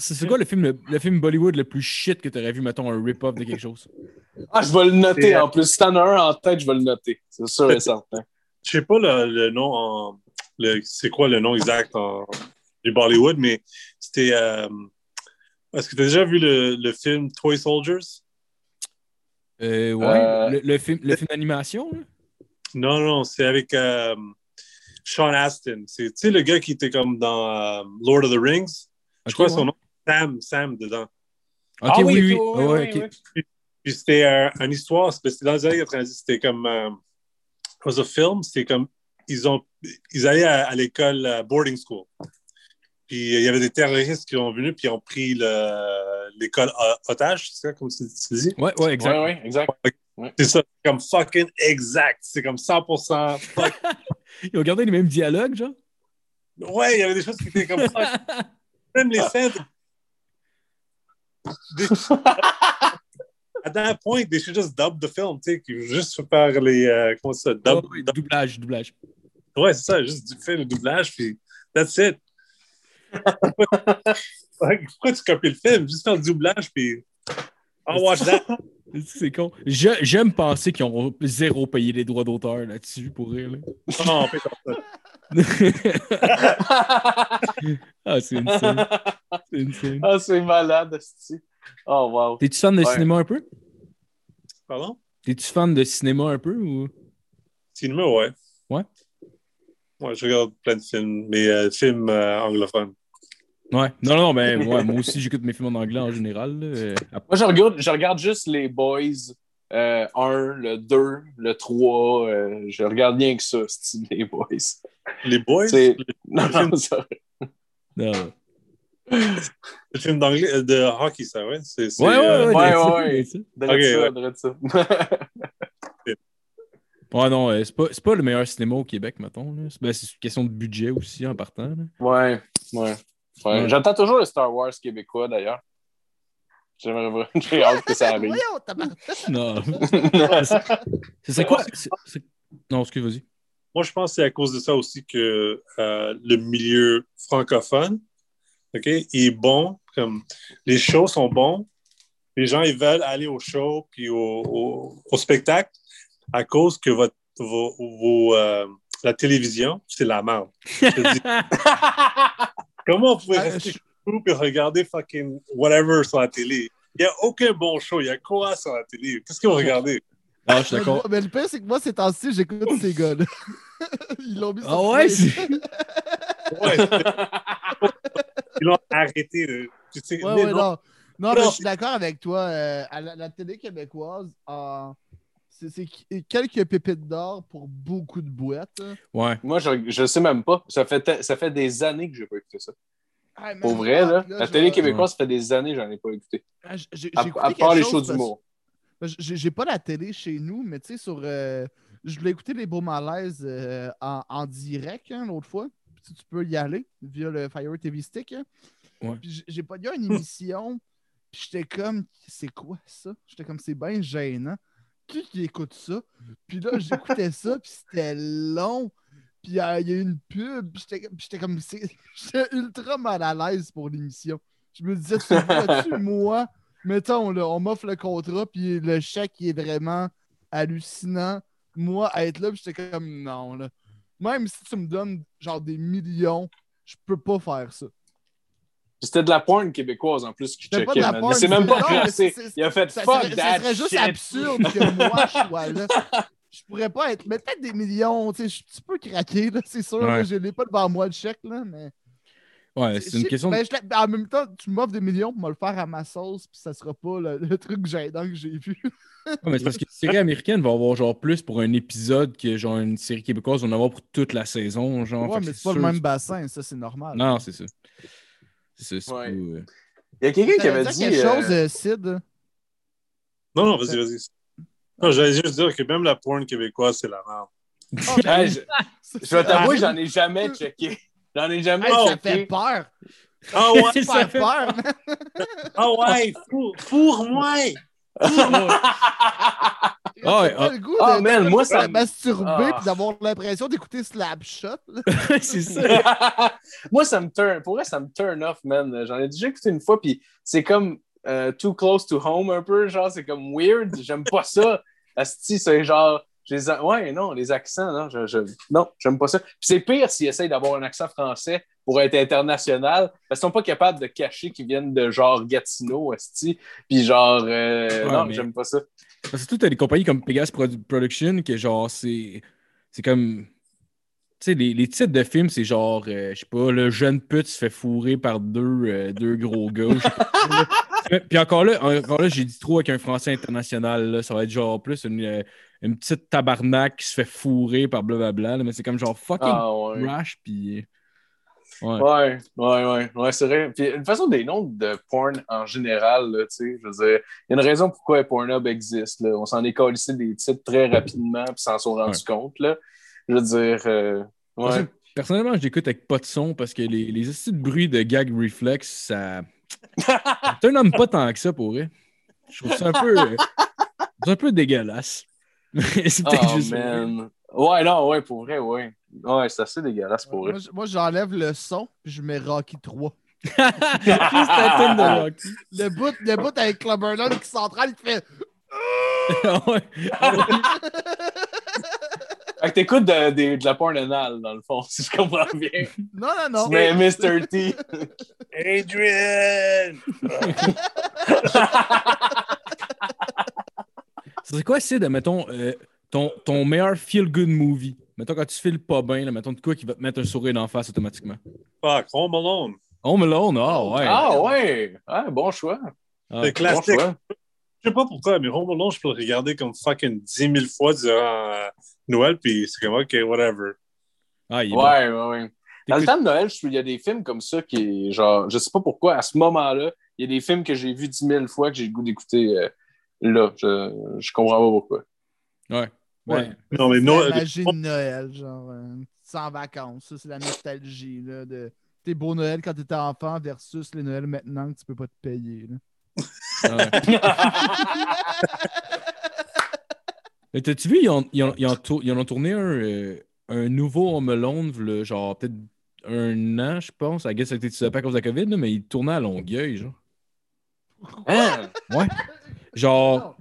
Ce serait quoi, le, film, le, le film Bollywood le plus shit que t'aurais vu, mettons, un rip-off de quelque chose? Ah, je vais le noter en plus. Si t'en as un en tête, je vais le noter. C'est sûr et certain. Je sais pas le, le nom en. le- C'est quoi le nom exact en, du Bollywood, mais c'était. euh, Est-ce que tu as déjà vu le, le film Toy Soldiers? Euh, ouais, Euh, Le, le film, le film d'animation? Non, non, c'est avec euh, Sean Astin. C'est tu sais, le gars qui était comme dans euh, Lord of the Rings? Je crois ouais. son nom, Sam, Sam dedans. Ok, Ah oui, oui. Puis c'était euh, une histoire, c'était dans les années 90, c'était comme. Euh, it was a film, c'était comme. Ils, ont, ils allaient à, à l'école euh, boarding school. Puis il y avait des terroristes qui ont venu, puis ils ont pris le- l'école otage, c'est ça, comme tu, tu dis? Ouais, ouais, exact. Ouais, ouais, exact. C'est ça, c'est comme fucking exact. C'est comme 100%. fuck. Ils ont gardé les mêmes dialogues, genre? Ouais, il y avait des choses qui étaient comme fuck. Même les scènes. Des- À that point, they should just dub the film, tu sais, qui- juste faire les. euh, comment ça, dub, Oh, oui, dub- doublage, doublage. Ouais, c'est ça, juste du- faire le doublage, puis that's it. Pourquoi tu copies le film? Juste faire le doublage, puis. I'll watch that. C'est con. Je- J'aime penser qu'ils ont zéro payé les droits d'auteur là-dessus pour rire. là. Fais ça. ah, c'est insane. C'est insane. ah, c'est malade, esti. Oh, wow. T'es-tu fan de Ouais. cinéma un peu? Pardon? T'es-tu fan de cinéma un peu ou? Cinéma, ouais. Ouais? Ouais, je regarde plein de films, mais euh, films euh, anglophones. Ouais. Non, non, mais ouais, moi aussi, j'écoute mes films en anglais en général. là. Euh, Moi, je regarde, je regarde juste les Boys. Euh, 1, le 2, le 3. euh, je regarde rien que ça, les Boys? Les Boys, C'est- le, Non, non, ça- non. Le film d'anglais, euh, de hockey, ça, ouais? C'est, c'est, Ouais, ouais, euh, ouais. ouais, that's ouais. Drette ça. Ouais, non, euh, c'est pas, c'est pas le meilleur cinéma au Québec, mettons. là. C'est ben, c'est une question de budget aussi en partant. là. ouais, ouais. ouais. Ouais. J'attends toujours le Star Wars québécois, d'ailleurs. J'aimerais vraiment. J'ai hâte que ça arrive. Voyons, tabarnak. Non. C'est c'est quoi? c'est- c'est- Non, excuse, vas-y. Moi, je pense que c'est à cause de ça aussi que euh, le milieu francophone ok, est bon. Comme, les shows sont bons. Les gens ils veulent aller au show puis au, au- au spectacle à cause que votre, vos, vos, euh, la télévision, c'est la merde. Comment on pouvait Ah, rester vous et regarder fucking whatever sur la télé? Il n'y a aucun bon show. Il y a quoi sur la télé? Qu'est-ce que vous regardez? Ah, je suis d'accord. mais le pire, c'est que moi, ces temps-ci, j'écoute ces gars-là. Ils l'ont mis sur Ah ouais. Ouais, ils l'ont arrêté. là. Tu sais, Ouais, ouais, non. non. Mais je suis d'accord avec toi. euh, à la, la télé québécoise, euh, c'est c'est qu- quelques pépites d'or pour beaucoup de boîtes. hein. Ouais. Moi, je, je sais même pas. Ça fait, ça fait des années que j'ai pas écouté ça. Ah, Pour vrai, là, là, la je télé québécoise, ça fait des années que j'en ai pas écouté. Ah, j- À, j'ai écouté à part les shows d'humour. J'ai pas la télé chez nous, mais tu sais, sur. euh, je voulais écouter les beaux malaises euh, en, en direct hein, l'autre fois. Puis tu peux y aller via le Fire TV Stick. hein. Ouais. J'ai- pas il y a une émission. Puis j'étais comme, c'est quoi ça? J'étais comme, c'est bien gênant. Qui qui écoute ça? Puis là, j'écoutais ça, puis c'était long. Puis euh, il y a eu une pub, puis j'étais comme, j'étais ultra mal à l'aise pour l'émission. Je me disais, tu vois-tu, moi, mettons, là, on m'offre le contrat, puis le chèque il est vraiment hallucinant. Moi, à être là, j'étais comme, non, là. Même si tu me donnes genre des millions, je peux pas faire ça. C'était de la porn québécoise en plus qui pas checkait, de la man. porn, Mais c'est même pas classé. c'est- Il a fait Ça, fuck serait, ça that serait juste shit. absurde que moi je sois là. Je pourrais pas être. Mais peut-être des millions, tu sais, je suis un petit peu craqué, là, c'est sûr. Ouais. là, je l'ai pas devant moi le chèque, là, mais. Ouais, c'est une question ben, en même temps, tu m'offres des millions pour me le faire à ma sauce, puis ça sera pas le, le truc gênant que j'ai vu. Ouais, mais c'est parce que la série américaine va avoir genre plus pour un épisode que genre une série québécoise va en avoir pour toute la saison. Genre, ouais, mais c'est pas le même bassin, ça, c'est normal. Non, c'est ça. C'est ça. Ouais. euh, Il y a quelqu'un qui avait dit. quelque euh, chose, euh, Sid? Non, non, vas-y, vas-y. Non, j'allais juste dire que même la porn québécoise, c'est la merde. Ah, ben, je, je vais t'avouer, j'en ai jamais checké. J'en ai jamais Hey, ça checké. fait peur. Ah ouais, Ça Ça fait peur, ah ouais, four- fourre-moi! Ah ouais, pas ah. le goût de, man, moi, ça me- masturber puis d'avoir l'impression d'écouter Slapshot. c'est ça. Moi, ça me turn. Pour vrai, ça me turn off, man. J'en ai déjà écouté une fois, puis c'est comme euh, too close to home un peu. Genre, c'est comme weird. J'aime pas ça. Asti, c'est genre. Les a- Ouais, non, les accents, non, je, je- non, j'aime pas ça. Puis c'est pire s'ils essayent d'avoir un accent français pour être international, parce qu'ils sont pas capables de cacher qu'ils viennent de genre Gatineau, Asti. Puis genre, euh, Ouais, non, mais- j'aime pas ça. Parce que tout, t'as des compagnies comme Pegasus Produ- Production que genre, c'est. C'est comme. Tu sais, les, les titres de films, c'est genre, euh, je sais pas, le jeune pute se fait fourrer par deux, euh, deux gros gars. Puis- encore là, encore là j'ai dit trop avec un français international. Là. Ça va être genre plus une, une petite tabarnak qui se fait fourrer par blablabla. là, mais c'est comme genre fucking Ah, ouais. trash. Puis. Ouais. Ouais, ouais, ouais, ouais, c'est vrai. Puis, une façon des noms de porn en général, tu sais, je veux dire, il y a une raison pourquoi Pornhub existe, là. On s'en est collé des titres très rapidement, puis s'en sont rendus compte, là. Je veux dire, euh, ouais. Personnellement, je l'écoute avec pas de son parce que les, les petits bruits de gag reflex, ça. C'est un homme pas tant que ça pour vrai. Je trouve ça un peu. c'est un peu dégueulasse. Mais c'est peut-être Oh, juste. man. Ouais, non, ouais, pour vrai, ouais. Ouais, c'est assez dégueulasse pour Moi, vrai. moi, j'enlève le son puis je mets Rocky 3. Juste la tune de Rocky. Le bout, le bout avec Club Burnham qui s'entraîne, il fait Ouais. Fait que t'écoutes de, de, de la porn anale, dans le fond, si je comprends bien. Non, non, non. Tu mets Mr. T. Adrian! C'est quoi, Sid, mettons, euh, ton, ton meilleur feel-good movie? Mettons, quand tu files pas bien, là, mettons de quoi qui va te mettre un sourire d'en face automatiquement? Fuck, Home Alone. Home Alone, ah ouais. Ah, ouais. Ah, bon choix. Ah. Le Bon classique. choix. Je sais pas pourquoi, mais Home Alone, je peux le regarder comme fucking 10 000 fois durant euh, Noël, puis c'est comme, OK, whatever. Ah, il est bon. Ouais, ouais, ouais. Dans le temps de Noël, je trouve qu'il y a des films comme ça qui, genre, je sais pas pourquoi, à ce moment-là, il y a des films que j'ai vus 10 000 fois que j'ai le goût d'écouter euh, là. Je, je comprends pas pourquoi. Ouais. Ouais. Ouais. Non, mais C'est Noël- la magie de Noël, genre, euh, sans vacances. Ça, c'est la nostalgie, là, de tes beaux Noël quand t'étais enfant versus les Noëls maintenant que tu peux pas te payer, là. Ouais. Mais t'as-tu vu, ils, ont, ils, ont, ils, ont tour- ils en ont tourné un, euh, un nouveau Home Alone, genre peut-être un an, je pense. I guess ça a été pas à cause de la COVID, là, mais il tournait à Longueuil, genre. Hein? Ouais. Genre,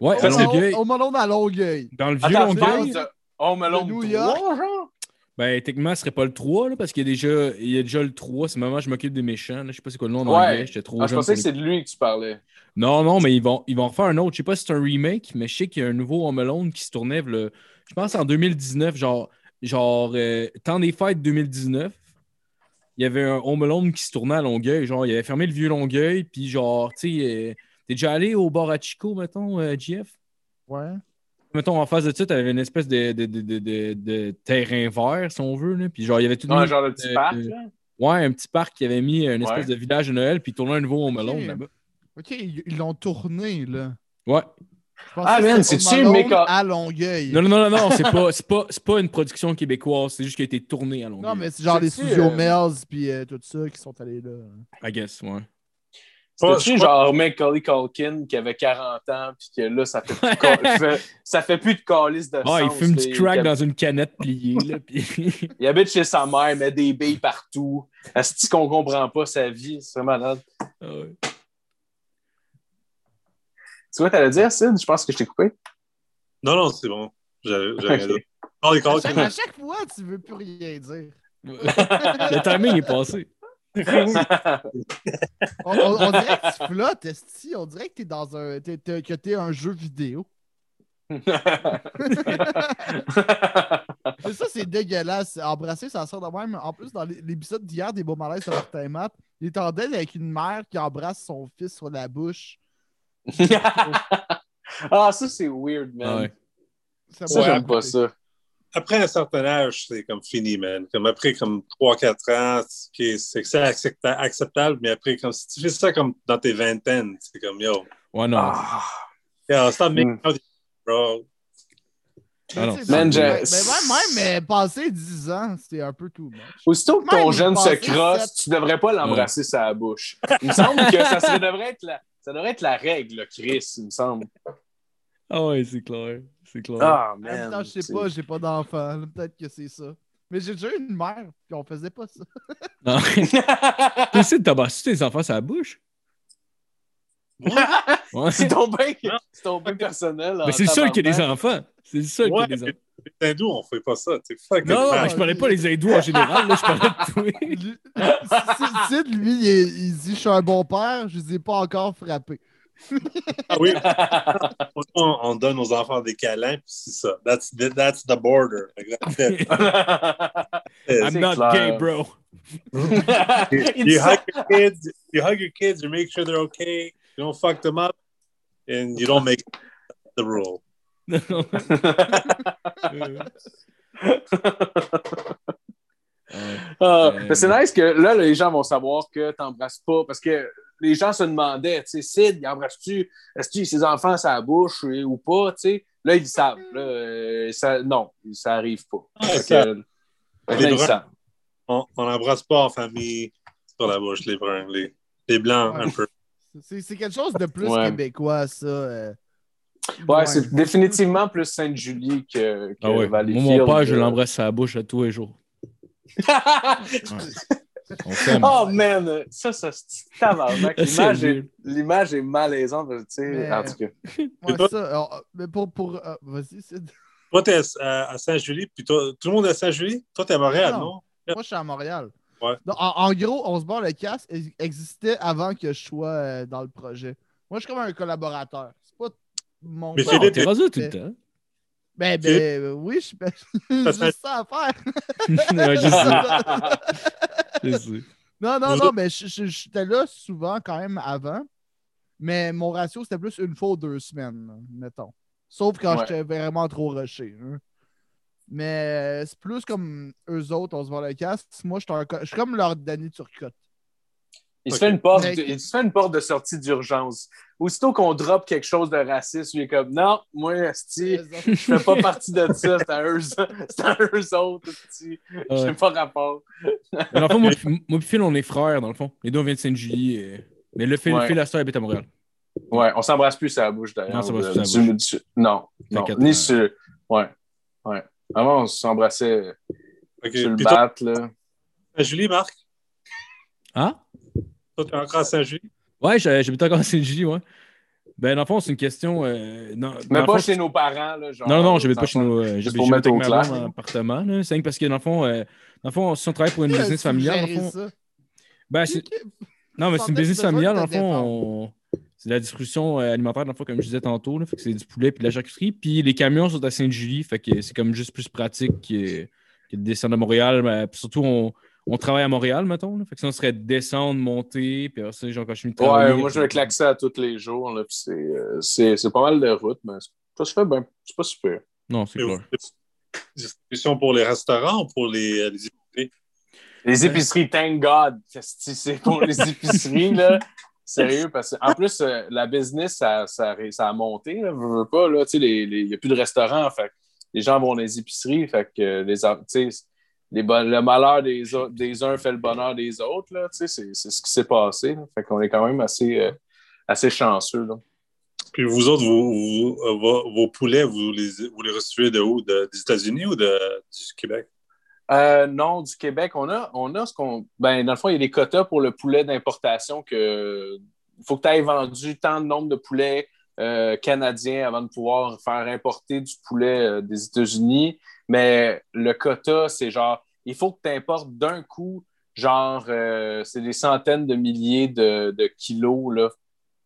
ouais, Longueuil. Au melon à Longueuil. Dans le vieux Attends, Longueuil. tu parles de Home Alone De New 3, York. genre? Ben, techniquement, ce serait pas le 3, là, parce qu'il y a déjà, il y a déjà le 3. C'est moment je m'occupe des méchants. là. Je sais pas c'est quoi le nom en Ouais. anglais. J'étais trop Ah, je pensais que c'est de lui que tu parlais. Non, non, mais ils vont, ils vont refaire un autre. Je sais pas si c'est un remake, mais je sais qu'il y a un nouveau Home Alone qui se tournait, le, je pense en 2019, genre, genre euh, temps des fêtes 2019. Il y avait un Home Alone qui se tournait à Longueuil. Genre, il avait fermé le vieux Longueuil, puis genre, tu sais, euh, t'es déjà allé au bar à Chico, mettons, euh, GF? Ouais. Mettons, en face de ça, t'avais une espèce de, de, de, de, de- de terrain vert, si on veut. Là. Puis genre, il y avait tout Ouais, mis- genre le petit euh, parc, euh, là. Ouais, un petit parc qui avait mis une espèce Ouais. de village de Noël, puis il tournait un nouveau Home Alone Ok. là-bas. Ok, ils l'ont tourné, là. Ouais. Je pense Ah, que man, c'est c'est-tu méca- à Longueuil. Non, non, non, non, non, c'est pas, c'est pas, c'est pas une production québécoise, c'est juste qu'il a été tourné à Longueuil. Non, mais c'est genre les studios euh, Mells puis euh, tout ça qui sont allés là. I guess, ouais. C'était-tu genre Macaulay Culkin qui avait 40 ans puis que là, ça fait plus de, ca- fait- ça fait plus de calice de Ah, il fume du crack il, dans une canette pliée, là, puis... il habite chez sa mère, met des billes partout. Est-ce qu'on comprend pas sa vie? C'est malade. Ah ouais. Tu vois, t'allais dire, Sid? Je pense que je t'ai coupé. Non, non, c'est bon. Calls, chaque, à chaque fois, tu veux plus rien dire. Le timing est passé. On, on- on dirait que tu flottes, esti. On dirait que t'es dans un. t'es- que t'es un jeu vidéo. Ça, c'est dégueulasse. Embrasser, ça sort de même. En plus, dans l'é- l'épisode d'hier des beaux malaises de Martin Matt, il est en deuil avec une mère qui embrasse son fils sur la bouche. ah, ça, c'est weird, man. ouais. Ça m'a j'aime pas ça. Après un certain âge, c'est comme fini, man. Comme après comme 3-4 ans, c'est c'est c'est accepta- acceptable, mais après, comme si tu fais ça comme dans tes vingtaines, c'est comme yo. Ouais, non. Ah. Yeah, stop Mm. making out, bro. Ah non. Man, mais- je- mais même, même mais passer 10 ans, c'était un peu much. Aussitôt que ton Même jeune se crosse, sept- tu devrais pas l'embrasser sa bouche. Il me semble que ça, serait- devrait être la, ça devrait être la règle, Chris, il me semble. Ah ouais, c'est clair. C'est clair. Ah, En même man. temps, je sais pas, j'ai pas d'enfant. Peut-être que c'est ça. Mais j'ai déjà eu une mère, puis on faisait pas ça. Non. T'essaies de t'embrasser tes enfants sur la bouche? Ouais. c'est ton bien c'est ton personnel. Mais c'est le seul qui a des enfants. C'est le seul Ouais, qui a des enfants. les hindous, on fait pas ça. Fuck Non, non, man. je parlais pas des hindous en général, là, je parlais de toi. Lui- Sid, lui, il, est- il dit Je suis un bon père, je les ai pas encore frappés. Ah oui, on, on donne aux enfants des câlins, puis c'est ça. That's the, that's the border. I'm not clair. gay, bro. You ça. hug your kids, you hug your kids, you make sure they're okay, you don't fuck them up, and you don't make the rule. Mais c'est nice que là, les gens vont savoir que tu n'embrasses pas. Parce que les gens se demandaient, tu sais, Sid, il embrasse-tu, est-ce ses enfants à sa bouche euh, ou pas, tu sais? Là, ils savent. Là, euh, ça, non, ça arrive pas. Ça- que, Les bruns. savent. On n'embrasse pas en famille sur la bouche, les bruns, les, les blancs Ouais. un peu. C'est quelque chose de plus Ouais. québécois, ça. euh. Ouais, c'est définitivement plus Sainte-Julie que, que Ah ouais. Valleyfield. mon père, je euh. l'embrasse sur la bouche à tous les jours. Oh man, ça, ça c'est tabarnak. C'est L'image est, l'image est malaisante, tu sais, Mais- en tout cas. Ouais, toi- ça. alors, mais pour. pour euh, Vas-y, Sid. Toi, t'es à, à Saint-Julie, puis toi, tout le monde est à Saint-Julie? Toi, t'es à Montréal, Non. non? Moi, je suis à Montréal. Ouais. Donc, en, en gros, on se barre le casse ex- existait avant que je sois euh, dans le projet. Moi, je suis comme un collaborateur. C'est pas mon. Mais Philippe, t'es rendu tout le temps. Ben, ben, euh, oui, je fait- juste ça à faire. Je sais. Non, non, non, mais j'étais là souvent quand même avant. Mais mon ratio, c'était plus une fois ou deux semaines, mettons. Sauf quand Ouais. j'étais vraiment trop rushé. hein. Mais euh, c'est plus comme eux autres, on se voit le casque. Moi, je suis comme leur Danny Turcotte. Il, se fait une porte, Mais- il se fait une porte de sortie d'urgence. Aussitôt qu'on drop quelque chose de raciste, il est comme Non, moi, esti, je fais pas partie de ça, c'est à eux, c'est à eux autres, esti. Je n'ai pas rapport. Mais Dans le fond, moi, puis- moi et Phil, on est frères, dans le fond. Les deux, on vient de Sainte-Julie. et- Mais le Phil, Ouais. Phil Astor habite à Montréal. Ouais, on s'embrasse plus sur la bouche d'ailleurs. Non, on s'embrasse Euh, plus sur la du- Non, Ni euh. sur. Ouais. Ouais. Avant, on s'embrassait sur le bat, là. Saint-Julie, Marc? Hein? Encore à Saint-Julie? Ouais, j'habite encore à Sainte-Julie, ouais. Ben, dans le fond, c'est une question. euh, non, dans Mais pas fond, chez nos parents, là. Genre, Non, non, j'habite dans pas chez nous. euh, J'habite pour j'habite mettre avec ma clair. là. C'est parce que, dans le fond, euh, dans le fond, si on travaille pour une business familiale, dans le fond. Ben, Non, mais c'est une business familiale, dans le fond. on- C'est de la distribution euh, alimentaire, dans le fond, comme je disais tantôt. Là, fait que c'est du poulet puis de la charcuterie. Puis les camions sont à Sainte-Julie. Fait que c'est comme juste plus pratique que, que de descendre à Montréal. Mais puis surtout, on, on travaille à Montréal, mettons. Là. Fait que ça, on serait descendre, monter. Puis après ça, genre, quand je suis venu Ouais, moi, je vais claquer ça tous les jours, là. Puis c'est, euh, c'est, c'est pas mal de route, mais ça se fait bien. C'est pas super. Non, c'est clair. Distribution pour les restaurants ou pour les, euh, les épiceries? Les épiceries, thank God. C'est c'est pour les épiceries, là. Sérieux, parce qu'en plus, euh, la business, ça, ça, ça a monté. Là, veux, veux pas, là, tu sais, les- les- il n'y a plus de restaurants. Fait que les gens vont dans les épiceries. Fait que les, tu sais, les le malheur des, uns fait le bonheur des autres. Là, tu sais, c'est, c'est ce qui s'est passé. là. Fait qu'on est quand même assez, euh, assez chanceux. Là. Puis vous autres, vous, vous- vos, vos poulets, vous les, vous les recevez de où? De- des États-Unis ou de, du Québec? Euh, non, du Québec, on a, on a ce qu'on. Ben, dans le fond, il y a des quotas pour le poulet d'importation que il faut que tu aies vendu tant de nombre de poulets euh, canadiens avant de pouvoir faire importer du poulet euh, des États-Unis. Mais le quota, c'est genre, il faut que tu importes d'un coup, genre, euh, c'est des centaines de milliers de, kilos, là.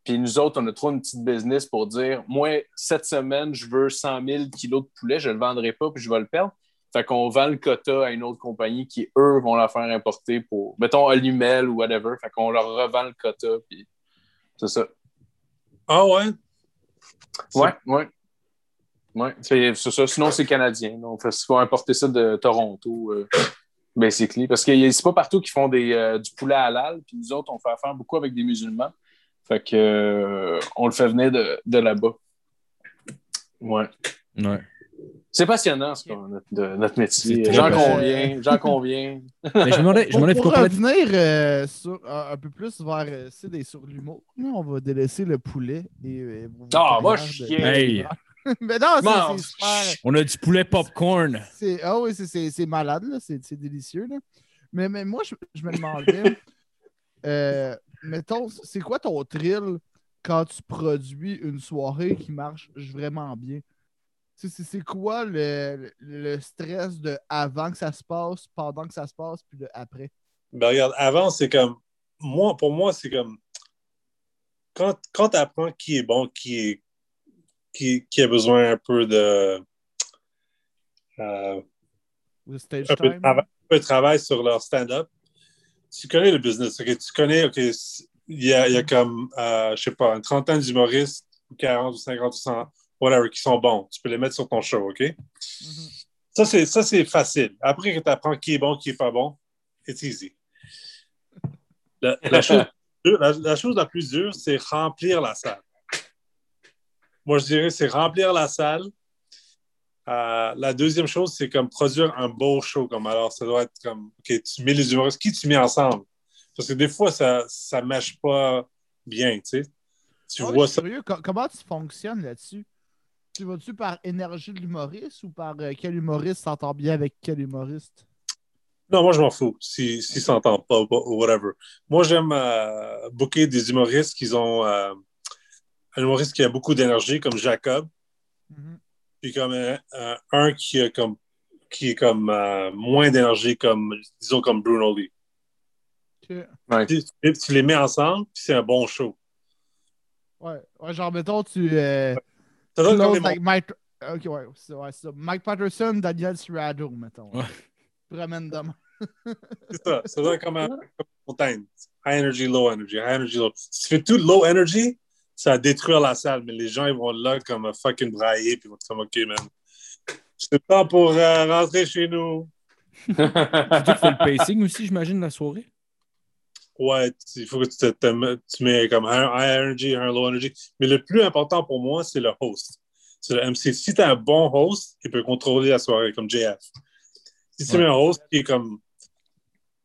Puis nous autres, on a trop une petite business pour dire, moi, cette semaine, je veux 100 000 kilos de poulet, je ne le vendrai pas, puis je vais le perdre. Fait qu'on vend le quota à une autre compagnie qui, eux, vont la faire importer pour, mettons, Alumel ou whatever. Fait qu'on leur revend le quota, puis c'est ça. Ah ouais? Ouais, ouais. Ouais, c'est ça. Sinon, c'est canadien. Donc, il faut importer ça de Toronto, euh, basically. Parce que c'est pas partout qu'ils font des, euh, du poulet halal. Puis nous autres, on fait affaire beaucoup avec des musulmans. Fait que euh, on le fait venir de, de là-bas. Ouais. Ouais. C'est passionnant, ce qu'on- notre, de- notre métier. J'en conviens, j'en conviens. Mais je me je me Pour, revenir euh, sur, un, un peu plus vers euh, et sur l'humour, on va délaisser le poulet et euh, Ah, va chier. Hey, Mais non, c'est- super. on a du poulet popcorn. C'est- Ah oui, c'est- malade, là. C'est c'est délicieux. Là. Mais, mais moi, je, je me demandais, euh, mettons, c'est quoi ton thrill quand tu produis une soirée qui marche vraiment bien? C'est- quoi le, le stress de avant que ça se passe, pendant que ça se passe, puis de après? Ben regarde, avant, c'est comme. Moi, pour moi, c'est comme. Quand, quand tu apprends qui est bon, qui, est, qui, qui a besoin un peu de. euh, stage un peu de travail, un peu de travail sur leur stand-up. Tu connais le business, ok? Tu connais, ok, il y a, il y a comme, euh, je sais pas, une trentaine d'humoristes, ou 40 ou 50 ou 100, whatever, qui sont bons. Tu peux les mettre sur ton show, ok? Mhm. Ça, c'est, ça, c'est facile. Après que tu apprends qui est bon, qui est pas bon, it's easy. La, la chose, la, la chose la plus dure, c'est remplir la salle. Moi, je dirais, c'est remplir la salle. Euh, la deuxième chose, c'est comme produire un beau show. Comme alors, ça doit être comme, OK, tu mets les humoristes, qui tu mets ensemble? Parce que des fois, ça ne mâche pas bien, tu sais. Tu Ah vois ça. comment tu fonctionnes là-dessus? Tu vas-tu par énergie de l'humoriste ou par euh, quel humoriste s'entend bien avec quel humoriste? Non, moi, je m'en fous si, si ça s'entend pas ou pas- ou whatever. Moi, j'aime euh, booker des humoristes qui ont euh, un humoriste qui a beaucoup d'énergie, comme Jacob, Mhm. puis comme euh, un qui, a comme, qui est comme euh, moins d'énergie, comme, disons, comme Bruno Lee. Ouais. Tu, les mets ensemble, puis c'est un bon show. Ouais. ouais, genre, mettons, tu. Euh, Ça donne comme like Mike. Ok, ouais, c'est ouais, c'est ça. Mike Patterson, Daniel Serrado, mettons. Ouais. Tu demain. C'est ça. Ça doit être comme, un- comme une montagne. High energy, low energy, high energy, low. Si tu fais tout low energy, ça va détruire la salle, mais les gens, ils vont là comme un fucking brailler, puis ils vont être comme, OK, man. C'est le temps pour euh, rentrer chez nous. Qui fais le pacing aussi, j'imagine, la soirée. Ouais, il faut que tu, te, te- tu mets comme un high energy, un low energy. Mais le plus important pour moi, c'est le host. C'est le MC. Si tu as un bon host, il peut contrôler la soirée, comme JF. Si tu Ouais. mets un host qui est comme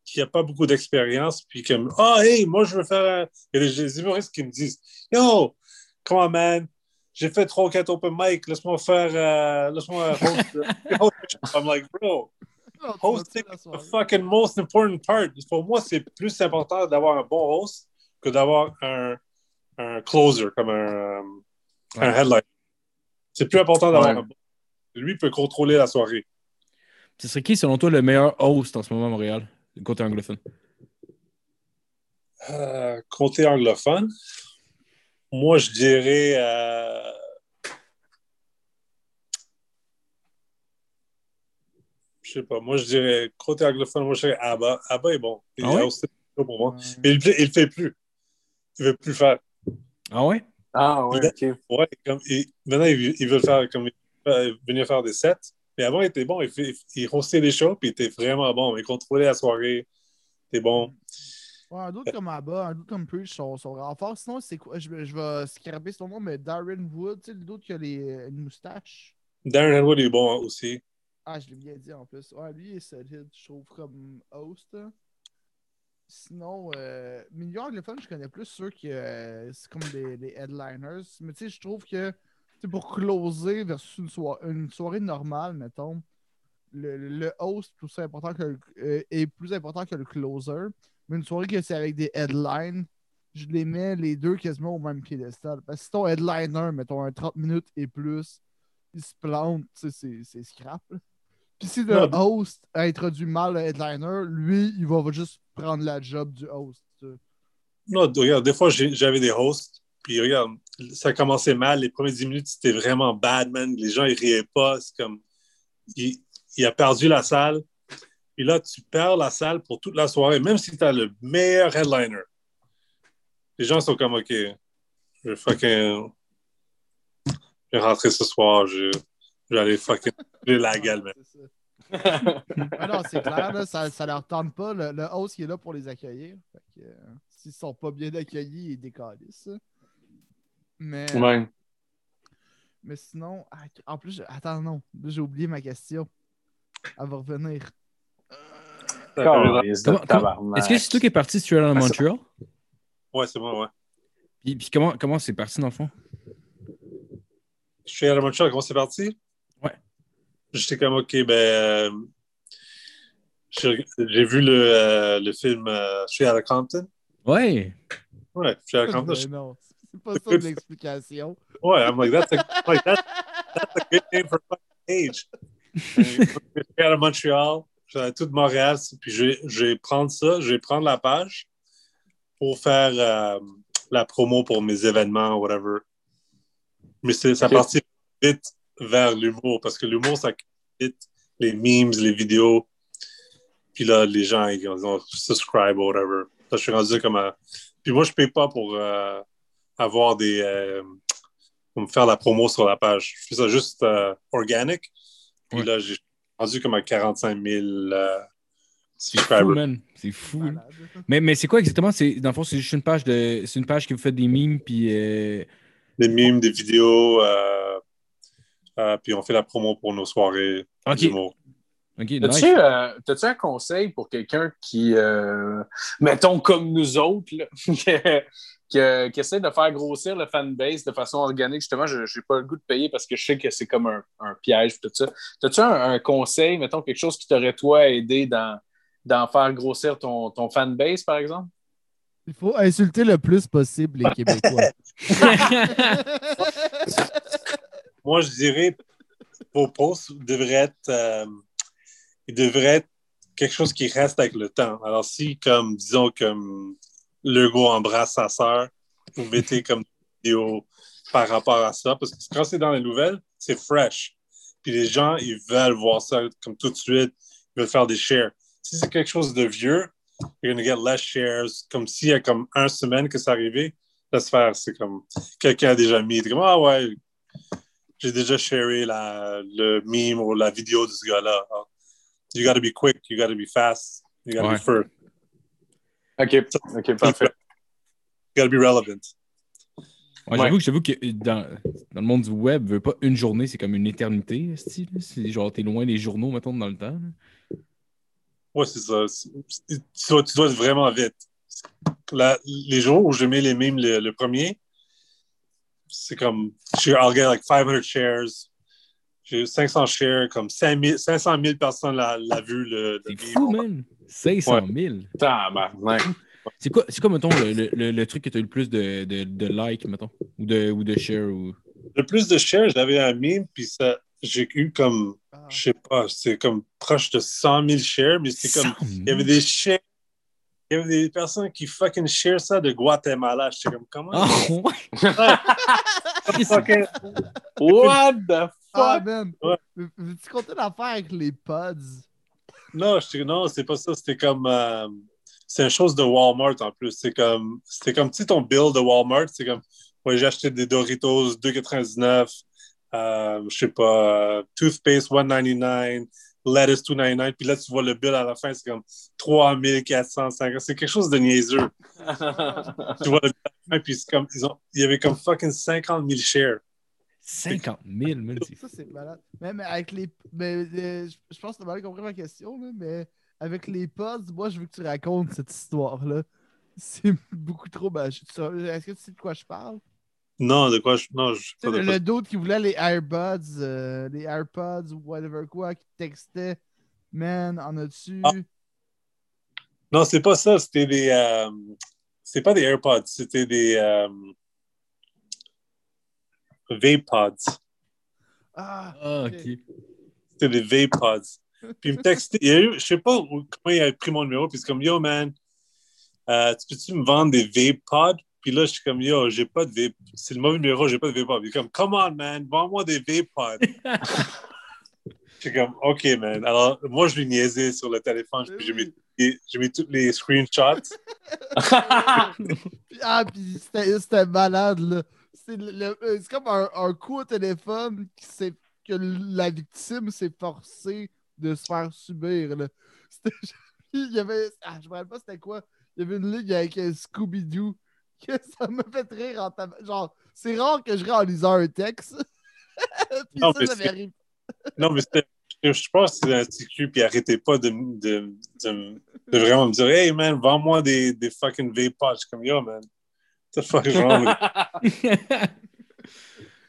qui n'a pas beaucoup d'expérience, puis comme Ah, hey, moi, je veux faire un. Il y a des, humoristes qui me disent Yo, come on, man, j'ai fait trois ou quatre open mic, laisse-moi faire. euh, laisse-moi host. I'm like, bro, hosting the fucking most important part. Pour moi, c'est plus important d'avoir un bon host que d'avoir un, un closer, comme un, euh, un headline. C'est plus important d'avoir Ouais. un bon. Lui peut contrôler la soirée. Ce serait qui, selon toi, le meilleur host en ce moment à Montréal, du côté anglophone? Euh, côté anglophone, moi, je dirais. euh, je sais pas, moi, je dirais. Côté anglophone, moi, je dirais Abba. Abba est bon. Il Ah hosté pour moi. Mais il ne le fait plus. Il ne veut plus le faire. Ah ouais? Ah, ouais, OK. Ouais, comme, il- maintenant, il, il veut le faire comme euh, venir faire des sets. Mais avant, il était bon. Il, fait, il hostait les shows, puis il était vraiment bon. Il contrôlait la soirée. C'était bon. Ouais, un doute comme Abba, un doute comme Preach sont, sont. Sinon, c'est quoi? Je, vais- je vais scraper son nom, mais Darren Wood, tu sais, le doute qui a les, une moustache. Darren Henwood est bon aussi. Ah, je l'ai bien dit en plus. Ouais, lui, est solide, je trouve, comme host. hein. Sinon, euh, milieu anglophone, je connais plus ceux qui euh, c'est comme des, headliners. Mais tu sais, je trouve que pour closer versus une, une soirée normale, mettons, le, le host est plus important que le- euh, est plus important que le closer. Mais une soirée que c'est avec des headlines, je les mets les deux quasiment au même piédestal. Parce que si ton headliner, mettons un 30 minutes et plus, il se plante, tu sais, c'est- c'est scrap. là. Puis si le Non. host a introduit mal le headliner, lui, il va juste prendre la job du host. Non, regarde, des fois, j'avais des hosts, puis regarde, ça commençait mal. Les premières 10 minutes, c'était vraiment bad, man. Les gens, ils riaient pas. C'est comme. Il, il a perdu la salle. Puis là, tu perds la salle pour toute la soirée, même si tu as le meilleur headliner. Les gens sont comme, OK, je vais fucking. Je vais rentrer ce soir, je, aller fucking. la gueule, ça. Ah non, c'est clair, là, ça, ça leur tente pas. Le, le host qui est là pour les accueillir. Fait que, euh, S'ils sont pas bien accueillis, ils décalissent. Mais, Ouais. mais sinon, ah, en plus, attends, non, j'ai oublié ma question. Elle va revenir. Est-ce que c'est toi qui es parti Straight Outta Ah, ça- Montreal? Ouais, c'est moi, ouais. Puis, puis comment comment c'est parti dans le fond? Je suis à la Montréal, comment c'est parti? J'étais comme, OK, ben. euh, j'ai vu le, euh, le film euh, Je suis à la Compton. Ouais. Ouais, je suis à la Compton. Mais non, c'est pas ça l'explication. Ouais, I'm like, that's a, like, that's, that's a good name for fucking age. je suis à Montréal, je suis à toute Montréal, puis je vais, je vais prendre ça, je vais prendre la page pour faire euh, la promo pour mes événements, whatever. Mais c'est, ça partit vite vers l'humour, parce que l'humour, ça crée vite les memes, les vidéos. Puis là, les gens, ils ont subscribe, whatever. Là, je suis rendu comme un... Puis moi, je paye pas pour euh, avoir des... euh, pour me faire la promo sur la page. Je fais ça juste euh, organic. Puis Ouais. là, j'ai rendu comme à 45 000 euh, C'est fou, man. C'est fou. Malade. Mais, mais c'est quoi exactement? C'est, dans le fond, c'est juste une page de. C'est une page qui vous fait des memes, puis. euh, Des memes, des vidéos. euh, euh, puis on fait la promo pour nos soirées Ok. d'humour. Ok, nice. T'as-tu euh, t'as-tu un conseil pour quelqu'un qui, euh, mettons comme nous autres, là, que- qui essaie de faire grossir le fanbase de façon organique? Justement, je n'ai pas le goût de payer parce que je sais que c'est comme un, un piège, tout ça. T'as-tu un, un conseil, mettons, quelque chose qui t'aurait, toi, aidé dans, dans faire grossir ton, ton fanbase, par exemple? Il faut insulter le plus possible les Québécois. Moi, je dirais vos posts devraient être, euh, ils devraient être quelque chose qui reste avec le temps. Alors, si, comme, disons, comme Legault embrasse sa sœur, vous mettez comme des vidéos par rapport à ça, parce que quand c'est dans les nouvelles, c'est fresh. Puis les gens, ils veulent voir ça comme tout de suite, ils veulent faire des shares. Si c'est quelque chose de vieux, you're going to get less shares. Comme s'il y a comme une semaine que c'est arrivé, laisse faire. C'est comme quelqu'un a déjà mis, comme, ah ouais, j'ai déjà sharé la, le meme ou la vidéo de ce gars-là. Ah, You gotta be quick, you gotta be fast, you gotta Ouais. be first, OK, OK, parfait. you gotta be relevant. Ouais, j'avoue, que- j'avoue que dans, dans le monde du web, veut pas une journée, c'est comme une éternité. C'est genre, t'es loin des journaux, mettons, dans le temps. là. Ouais, c'est ça. Tu dois, tu dois être vraiment vite. La- les jours où je mets les memes le, le premier, c'est comme, j'ai- I'll get like 500 shares. J'ai 500 shares, comme 5 000 500 000 personnes l'ont l'a vu. Le, C'est meme. fou, man. 500 000. Tabarnak. C'est quoi, c'est quoi, mettons, le, le- le- le truc que t'as eu le plus de, de, de likes, mettons? Ou de, ou de shares? Ou... Le plus de shares, j'avais un meme, puis ça, j'ai eu comme, Ah. je sais pas, c'est comme proche de 100 000 shares, mais c'est comme, 100 000? il y avait des shares, il y avait des personnes qui fucking share ça de Guatemala. J'étais comme, comment? Ah, ouais. What the Ah, fuck? man. Ouais. Veux-tu compter l'affaire avec les pods? Non, je non, c'est pas ça. C'était comme. euh, c'est une chose de Walmart en plus. C'est comme. C'était comme, tu sais, ton bill de Walmart, c'est comme. Ouais, j'ai acheté des Doritos 2,99. Euh, je sais pas. euh, toothpaste 1,99. Lettuce 299, puis là, tu vois le bill à la fin, c'est comme 3450. C'est quelque chose de niaiseux. tu vois le bill à la fin, puis c'est comme, ils ont, il y avait comme fucking 50 000 shares. 50 000, man, c'est Ça, c'est malade. Mais, mais avec les. Mais, euh, je- je pense que tu as mal compris ma question, là, mais avec les pods, moi, je veux que tu racontes cette histoire-là. C'est beaucoup trop magique. Est-ce que tu sais de quoi je parle? Non, de quoi je. Non, je pas le, de le dude qui voulait les AirPods, euh, les AirPods ou whatever quoi, qui textait, man, en as-tu? Ah. Non, c'est pas ça. C'était des. euh, c'est pas des AirPods, c'était des. euh, Vapods. Ah, Ah, ok. C'était des Vapods. Puis il me textait. Il y a eu, je sais pas comment il a pris mon numéro. Puis c'est comme, yo, man, euh, tu peux-tu me vendre des Vapods? Puis là, je suis comme, yo, j'ai pas de Vape. C'est le mauvais numéro, j'ai pas de Vapods. Il est comme, come on, man, vends-moi des Vapods. Je suis comme, OK, man. Alors, moi, je lui niaisais sur le téléphone. Puis j'ai mis, j'ai mis tous les screenshots. Ah, puis c'était malade, là. C'est euh, comme un, un coup au téléphone qui que la victime s'est forcée de se faire subir, là. Il y avait. Ah, je me rappelle pas c'était quoi. Il y avait une ligue avec euh, Scooby-Doo que ça me fait rire en tab- Genre, c'est rare que je ris en lisant un texte. puis Non, ça, mais ça c'est- m'arrive. Non, mais c'était. Je pense que c'était un petit cul, puis arrêtez pas de, de, de, de vraiment me dire, hey man, vends-moi des, des fucking. Je suis comme, yo man, what the fuck is wrong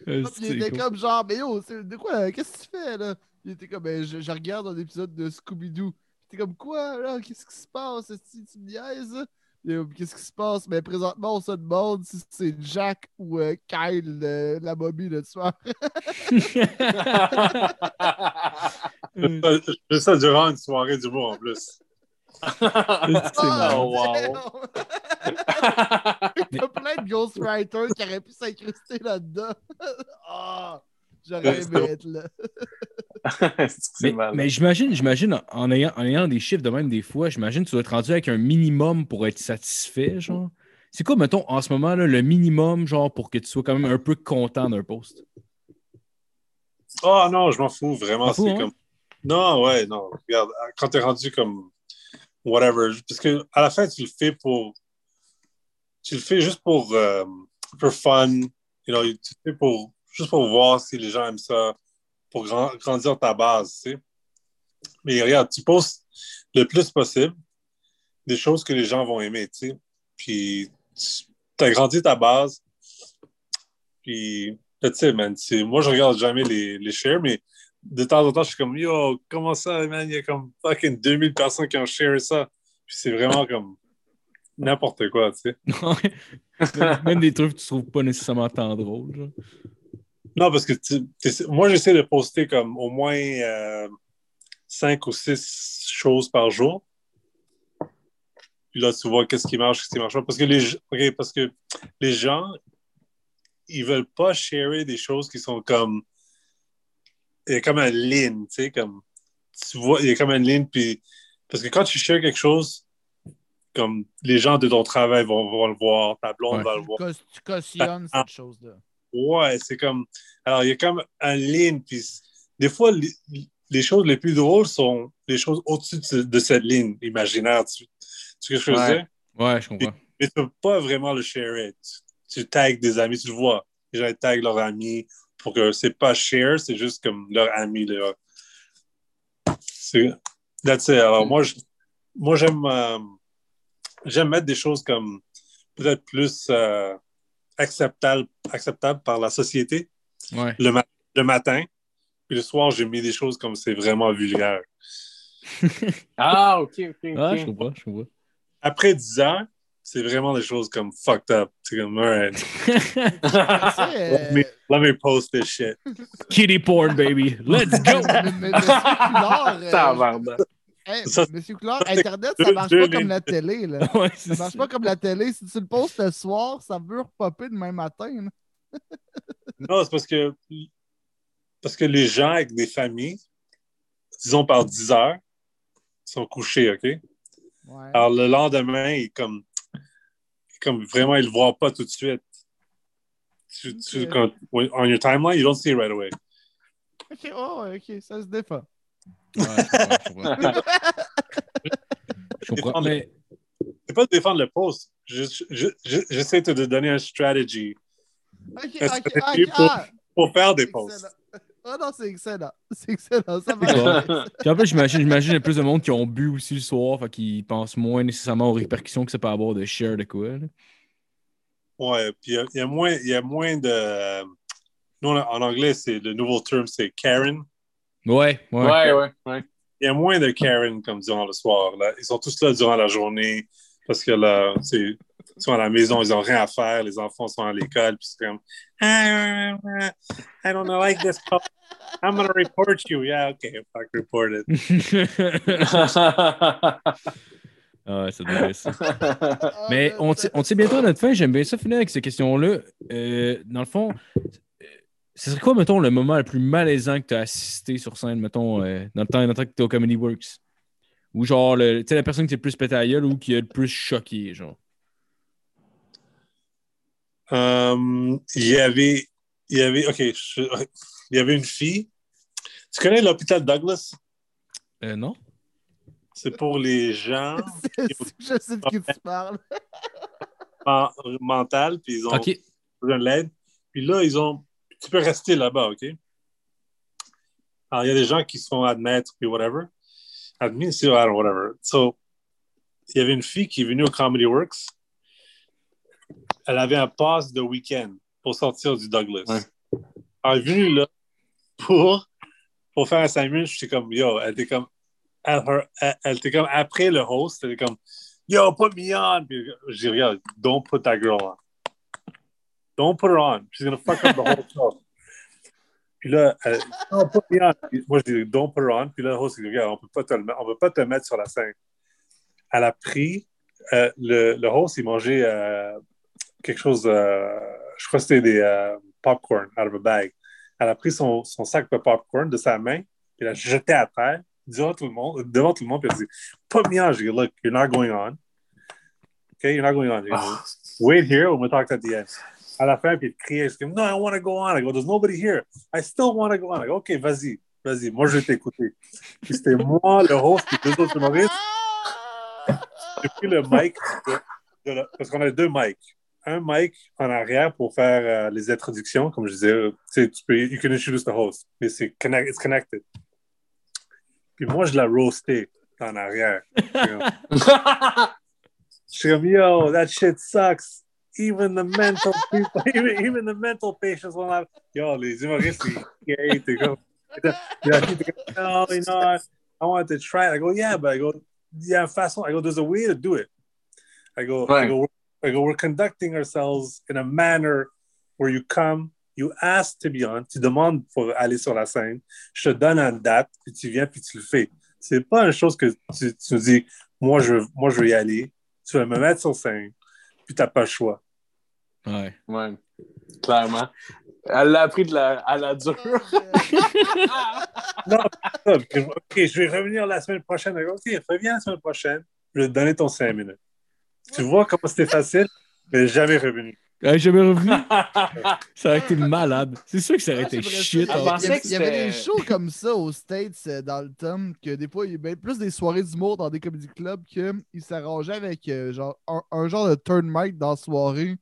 Euh, il c'est était cool. comme genre, mais yo, c'est- de quoi, qu'est-ce que tu fais là? Il était comme, ben, je, je regarde un épisode de Scooby-Doo. T'es comme, quoi là? Qu'est-ce qui se passe? Est-ce que tu me niaises? Euh, Qu'est-ce qui se passe? Mais présentement, on se demande si c'est Jack ou euh, Kyle, euh, la momie le soir. Euh, ça? Je fais ça durant une soirée d'humour en plus. c'est malade. Oh, wow. Il y a plein de ghostwriters qui auraient pu s'incruster là-dedans. Ah, J'aurais aimé être là. Mais, j'imagine, j'imagine en ayant, en ayant des chiffres de même des fois, j'imagine que tu dois être rendu avec un minimum pour être satisfait, genre. C'est quoi, mettons, en ce moment, là, le minimum, genre, pour que tu sois quand même un peu content d'un post? Oh non, je m'en fous, vraiment. Fous, hein? comme... Non, ouais, non. Regarde, quand t'es rendu comme whatever, parce que à la fin, tu le fais pour. Tu le fais juste pour, euh, pour fun. You know, tu le fais pour, juste pour voir si les gens aiment ça, pour grand- grandir ta base, tu sais. Mais regarde, tu postes le plus possible des choses que les gens vont aimer, tu sais. Puis, tu as grandi ta base. Puis, tu sais, man, moi, je regarde jamais les, les shares, mais de temps en temps, je suis comme, yo, comment ça, man? Il y a comme fucking 2000 personnes qui ont share ça. Puis c'est vraiment comme n'importe quoi, tu sais. même, des trucs que tu trouves pas nécessairement tant drôles. Non, parce que tu- moi, j'essaie de poster comme au moins euh, cinq ou six choses par jour. Puis là, tu vois qu'est-ce qui marche, qu'est-ce qui marche pas. Parce que les, ok, parce que les gens, ils veulent pas sharer des choses qui sont comme. Il y a comme un ligne, tu sais, comme. Tu vois, il y a comme une ligne, puis. Parce que quand tu shares quelque chose, comme les gens de ton travail vont, vont le voir, ta blonde Ouais. va le voir. tu cautionnes cette chose-là. Ouais, c'est comme. Alors, il y a comme un ligne, puis des fois, les, les choses les plus drôles sont les choses au-dessus de, de cette ligne imaginaire. Tu, tu sais ce que je veux dire? Ouais, je comprends. Mais tu peux pas vraiment le share. Tu, tu tags des amis, tu le vois. Les gens taguent leurs amis pour que c'est pas share, c'est juste comme leur ami. Là. C'est. That's it. Alors, moi, je- moi j'aime euh, j'aime mettre des choses comme peut-être plus euh, acceptables acceptables par la société Ouais. le, ma- le matin. Puis le soir, j'ai mis des choses comme c'est vraiment vulgaire. Ah, ok, ok. ok. Ah, je comprends, je comprends. Après 10 heures, c'est vraiment des choses comme fucked up. C'est comme, alright, Tu sais, let, me, euh, let me post this shit. Kitty porn, baby. Let's go! mais- mais- euh. Hey, Ça, Monsieur c'est Internet, ça marche deux pas comme la télé. Là. ouais, Ça marche ça. pas comme la télé. Si tu le postes le soir, ça veut repopper demain matin. Non, c'est parce que, parce que les gens avec des familles, disons par 10 heures, sont couchés, OK? Ouais. Alors le lendemain, ils comme, comme vraiment, ils le voient pas tout de suite. Tu, quand- on your timeline, you don't see it right away. Ok, oh, ok, ça se défend. Ouais, je comprends, je comprends. Mais C'est pas de défendre le poste. Je- je- je- J'essaie de te donner un strategy pour- ah, pour faire des posts. Ah non, c'est excellent. C'est excellent. Ça Ouais. va. Puis en plus, j'imagine, j'imagine qu'il y a plus de monde qui ont bu aussi le soir, fait qu'ils pensent moins nécessairement aux répercussions que ça peut avoir de share de quoi. là. Ouais, puis il y a- il y, a moins- il y a moins de. Nous, en anglais, c'est le nouveau terme, c'est Karen. Ouais, ouais. Ouais, ouais, ouais. Il y a moins de Karen comme durant le soir. Là. Ils sont tous là durant la journée parce que là, ils sont à la maison, ils n'ont rien à faire, les enfants sont à l'école, puis c'est comme Ah, I don't know, like this. post. I'm gonna report you. Yeah, okay, fuck, report it. ah, ça devrait ça. Ah, Mais on, on tire bientôt à notre fin. J'aime bien ça finir avec ces questions-là. Euh, dans le fond, ce serait quoi, mettons, le moment le plus malaisant que tu as assisté sur scène, mettons, euh, dans le temps, dans le temps que tu es au Comedy Works? Ou genre, le- tu sais, la personne qui est le plus pété à la gueule ou qui a le plus choqué, genre? Um, il y avait, il y avait, ok, je- il y avait une fille. Tu connais l'hôpital Douglas? Euh, non? C'est pour les gens Je sais de qui tu parles. men- mentales, puis ils ont besoin de l'aide. Puis là, ils ont. Tu peux rester là-bas, OK? Alors, il y a des gens qui se font admettre, puis whatever. Admis, c'est whatever. So, il y avait une fille qui est venue au Comedy Works. Elle avait un pass de week-end pour sortir du Douglas. Ouais. Elle est venue là pour, pour faire un 5 minutes. J'étais comme, yo, elle était comme, elle, elle- elle était comme, après le host, elle était comme, yo, put me on. Puis je dis, regarde, don't put that girl on. Don't put her on. She's gonna fuck up the whole show. Puis là, elle, non, put me on. Puis moi, je dis, don't put her on. Puis là, le host, il dit, regarde, on peut pas te, le on peut pas te mettre sur la scène. Elle a pris, euh, le, le host, il mangeait euh, quelque chose, euh, je crois que c'était des euh, popcorn out of a bag. Elle a pris son, son sac de popcorn de sa main, puis l'a jeté à terre devant tout le monde, devant tout le monde, puis elle a dit, put me on. Je dis, look, you're not going on. Okay, you're not going on. J'ai dit, Ah. Wait here, on va talk at the end. À la fin, puis il criait, je dis, no, I want to go on. I go, there's nobody here. I still want to go on. I go, OK, vas-y, vas-y, moi, je vais t'écouter. Puis c'était moi, le host, puis deux autres humoristes. J'ai pris le mic, de- de la- parce qu'on a deux mics. Un mic en arrière pour faire euh, les introductions, comme je disais, euh, tu peux, you can introduce the host, mais c'est connect, it's connected. Puis moi, je l'ai roasté en arrière. Je suis comme, yo, that shit sucks. Even the mental people, even, even the mental patients will have. Yo, les humoristes, ils crient, t'es comme. Puis la fille, t'es comme, no, you know, I, I wanted to try it. I go, yeah, but I go, yeah, façon. I go, there's a way to do it. I go, I go, I go, we're conducting ourselves in a manner where you come, you ask to be on, tu demandes pour aller sur la scène, je te donne une date, puis tu viens, puis tu le fais. C'est pas une chose que tu, tu dis, moi je, moi, je veux y aller, tu vas me mettre sur scène, puis t'as pas le choix. Ouais. Ouais, clairement. Elle l'a appris de la, à la dure. Non, non, OK, je vais revenir la semaine prochaine. OK, reviens la semaine prochaine, je vais te donner ton 5 minutes. Tu vois comment c'était facile, mais jamais revenu. Jamais revenu? Ça aurait été malade. C'est sûr que ça aurait Ah, été shit. Il y avait- pensais il y avait- que il y avait des shows comme ça aux States euh, dans le temps, que des fois, il y avait plus des soirées d'humour dans des comédie clubs qu'ils s'arrangeaient avec euh, genre, un, un genre de turn mic dans la soirée,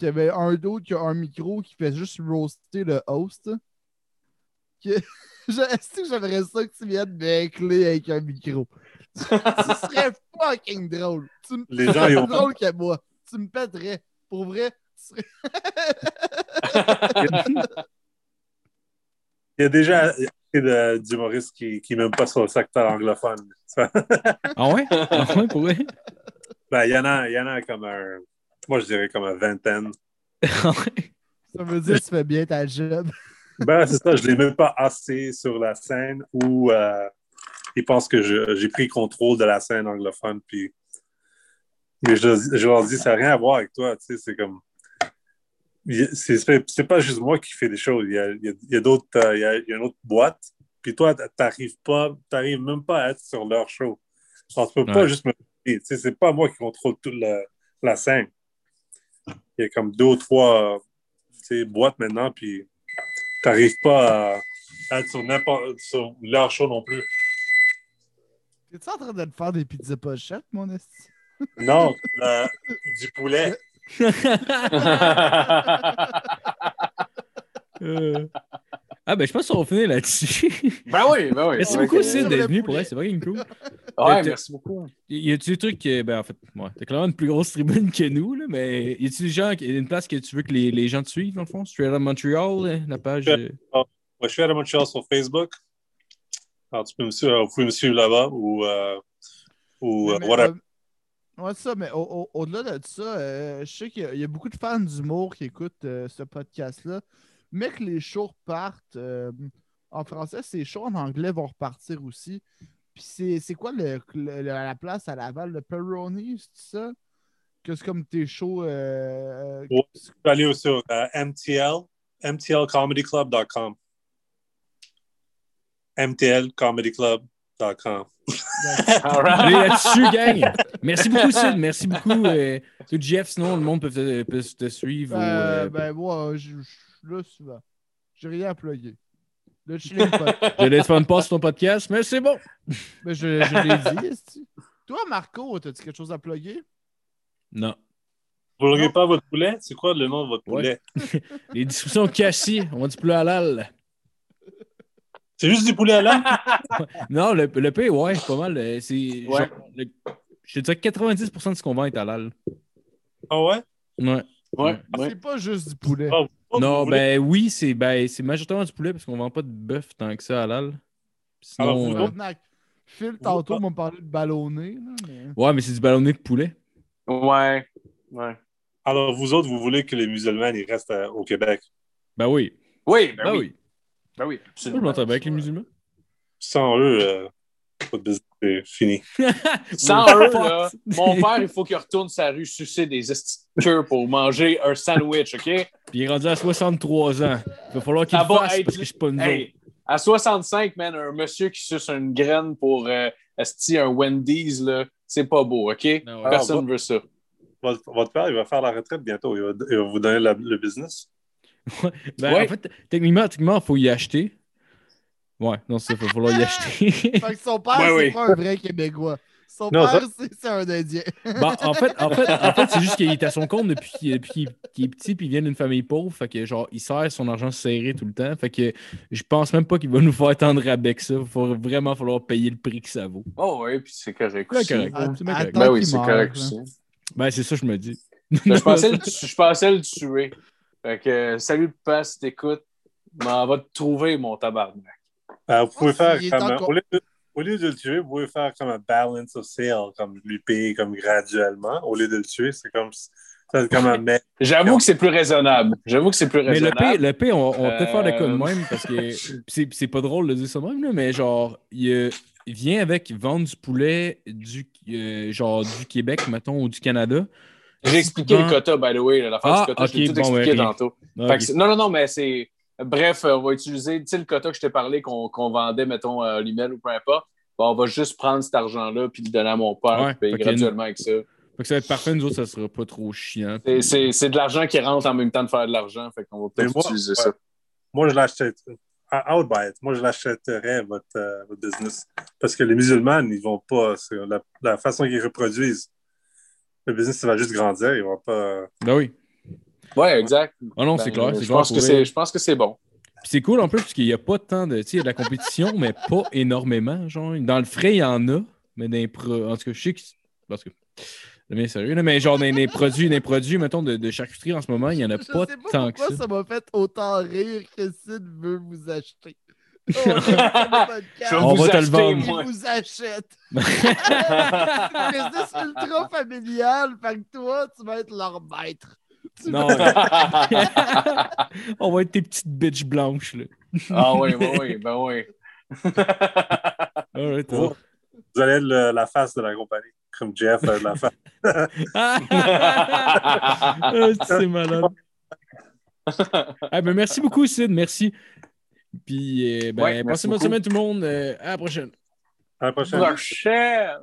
qu'il y avait un d'autre qui a un micro qui fait juste roaster le host. Que... Est-ce que j'aimerais ça que tu viennes m'écler avec un micro? Ce serait fucking drôle. Tu me Les gens, ils ont- drôle que moi. Tu me pèterais. Pour vrai, tu serais Il y a déjà d'humoristes qui qui n'aiment pas sur le secteur anglophone. Ah ouais? Ah ouais, pour vrai? Ben, il y en a, il y en a comme un, moi je dirais comme une vingtaine. Ça veut dire que tu fais bien ta job. Ben, c'est ça, je les mets pas assez sur la scène où euh, ils pensent que j'ai pris contrôle de la scène anglophone. Puis, mais je, je leur dis, ça n'a rien à voir avec toi. Tu sais, c'est comme. C'est pas juste moi qui fais des choses. Il y a, il y a- il y a d'autres. euh, il, y a, il y a une autre boîte. Puis toi, t'arrives pas, t'arrives même pas à être sur leur show. Alors, tu peux pas Ouais. juste me. Tu sais, c'est pas moi qui contrôle toute la, la scène. Il y a comme deux ou trois euh, boîtes maintenant, puis t'arrives pas à, à être sur n'importe sur leur show non plus. T'es-tu en train de te faire des pizzas pochettes, mon esti? Non, le- du poulet. Euh. Ah, ben, je pense qu'on va finir là-dessus. ben oui, ben oui. Merci Ouais, beaucoup, Sid, d'être venu pour elle. C'est vraiment cool. Ouais, Euh, merci beaucoup. Y a-tu des trucs que, ben en fait, ouais, t'as clairement une plus grosse tribune que nous, là, mais y a-tu des gens, une place que tu veux que les, les gens te suivent, dans le fond? Straight Out Montreal, euh, la page. euh, Ouais, je suis à Montréal sur Facebook. Alors, tu peux me suivre, vous pouvez me suivre là-bas ou, euh, ou euh, Mais, whatever. euh, ouais, ça, mais au- au- au-delà de ça, euh, je sais qu'il y a- y, a beaucoup de fans d'humour qui écoutent euh, ce podcast-là. Mais que les shows repartent euh, en français, ces shows en anglais vont repartir aussi. Puis c'est c'est quoi le, le- la place à Laval, le Peroni, c'est ça? Que c'est comme tes shows. euh, Ouais. Tu peux aller sur euh, MTL, mtlcomedyclub.com. mtlcomedyclub.com. All right. Allez là-dessus, gang! Merci beaucoup, Sid. Merci beaucoup. Euh, Jeff, sinon, le monde peut te, peut te suivre. euh, euh, ben, moi, je je suis là souvent. J'ai rien à plugger. Là, je suis là, pas. Je une passe sur ton podcast, mais c'est bon. Mais je, je l'ai dit. Toi, Marco, t'as-tu quelque chose à plugger? Non. Vous ne pas votre poulet? C'est quoi le nom de votre Ouais. poulet? Les discussions cassées, on va du poulet halal. C'est juste du poulet à l'âme? Non, le, le P, ouais, pas mal. euh, C'est Ouais. genre, le- je te dirais que 90% de ce qu'on vend est halal. Ah ouais? Ouais. Ouais, ouais. C'est pas juste du poulet. Ah, Non, vous voulez- ben oui, c'est ben, c'est majoritairement du poulet parce qu'on vend pas de bœuf tant que ça halal. Alors, Sinon, vous euh. Phil, tantôt, m'a parlé de ballonné. Mais... ouais, mais c'est du ballonné de poulet. Ouais. Ouais. Alors, vous autres, vous voulez que les musulmans ils restent euh, au Québec? Ben oui. Oui, ben, Ben oui. oui. Ben oui, je m'entends bien avec les musulmans. Sans eux, euh, votre business est fini. Sans eux, là, mon père, il faut qu'il retourne sa rue sucer des estiqueurs pour manger un sandwich, OK? Puis il est rendu à 63 ans. Il va falloir qu'il Ah le fasse parce que je suis pas une Hey, à 65, man, un monsieur qui suce une graine pour euh, esti, un Wendy's, là, c'est pas beau, OK? Ouais. Personne ne veut ça. Votre, votre père, il va faire la retraite bientôt. Il va, il va vous donner la- le business. Ben, Ouais. En fait, techniquement, techniquement, il faut y acheter. Ouais, non, ça, il va falloir y acheter. Fait que son père, Ouais, c'est oui. pas un vrai Québécois. Son Non, père, c'est c'est un Indien. Ben, en fait, en fait, en fait c'est juste qu'il est à son compte depuis qu'il depuis qu'il- est petit puis il vient d'une famille pauvre. Fait que genre, il sert son argent serré tout le temps. Fait que je pense même pas qu'il va nous faire rabais que ça. Il va vraiment falloir payer le prix que ça vaut. Oh, oui, puis c'est correct. Correct. C'est correct. attends Ben oui, c'est correct aussi. Ben, c'est ça, je me dis. Ben, je, pensais le, tu- je pensais le tuer. Fait que, euh, salut, papa, si t'écoutes, m'en va te trouver, mon tabarnak. Euh, vous pouvez Oh, faire comme. encore- Au lieu, de, au lieu de le tuer, vous pouvez faire comme un balance of sale, comme lui payer comme graduellement. Au lieu de le tuer, c'est comme. C'est comme un mec. J'avoue que c'est plus raisonnable. J'avoue que c'est plus Mais le raisonnable. P, le P, on, on va peut-être faire de quoi de Euh, même parce que c'est c'est pas drôle de dire ça même, là, mais genre, il, euh, il vient avec vendre du poulet du, euh, genre, du Québec, mettons, ou du Canada. J'ai expliqué le quota, by the way. L'affaire Ah, du quota, je l'ai tout bon, expliqué ouais, tantôt. Que non, non, non, mais c'est. Bref, euh, on va utiliser le quota que je t'ai parlé qu'on vendait, mettons, à Olimel ou peu importe. Bon, on va juste prendre cet argent-là puis le donner à mon père Ouais, puis graduellement avec ça. Fait que ça va être parfait, nous autres, ça sera pas trop chiant. C'est- de l'argent qui rentre en même temps de faire de l'argent. Fait qu'on va peut-être utiliser ouais. ça. Moi, je l'achète. It. Moi, je l'achèterais, votre, euh, votre business. Parce que les musulmans, ils vont pas. la façon qu'ils reproduisent, le business, ça va juste grandir. Ils vont pas. Ben oui. Ouais, exact. Ah non, Ben, c'est clair. c'est Je clair pense, que je pense que c'est bon. Puis c'est cool en plus parce qu'il n'y a pas tant de. Tu sais, il y a de la compétition, mais pas énormément. Genre, dans le frais, il y en a, mais dans les pro- En tout cas, je sais que. Parce que. Bien sérieux, là, mais genre dans les produits, les produits, mettons, de, de charcuterie en ce moment, il n'y en a Je pas sais pas tant que pourquoi ça. ça m'a fait autant rire que Sid veut vous acheter. Oh, on. Je va te le vendre. Il vous achète. C'est business ultra familial. Fait que toi, tu vas être leur maître. Non. On va être tes petites bitches blanches, là. ah oui, ben oui, ben oui. Alright, Vous, vous allez être le- la face de la compagnie. Comme Jeff, euh, la face. Ah, c'est malade. Ah, ben, merci beaucoup, Sid. Merci. Puis, euh, ben, Ouais, passez une bonne semaine, tout le monde. Euh, à la prochaine. À la prochaine. Prochaine.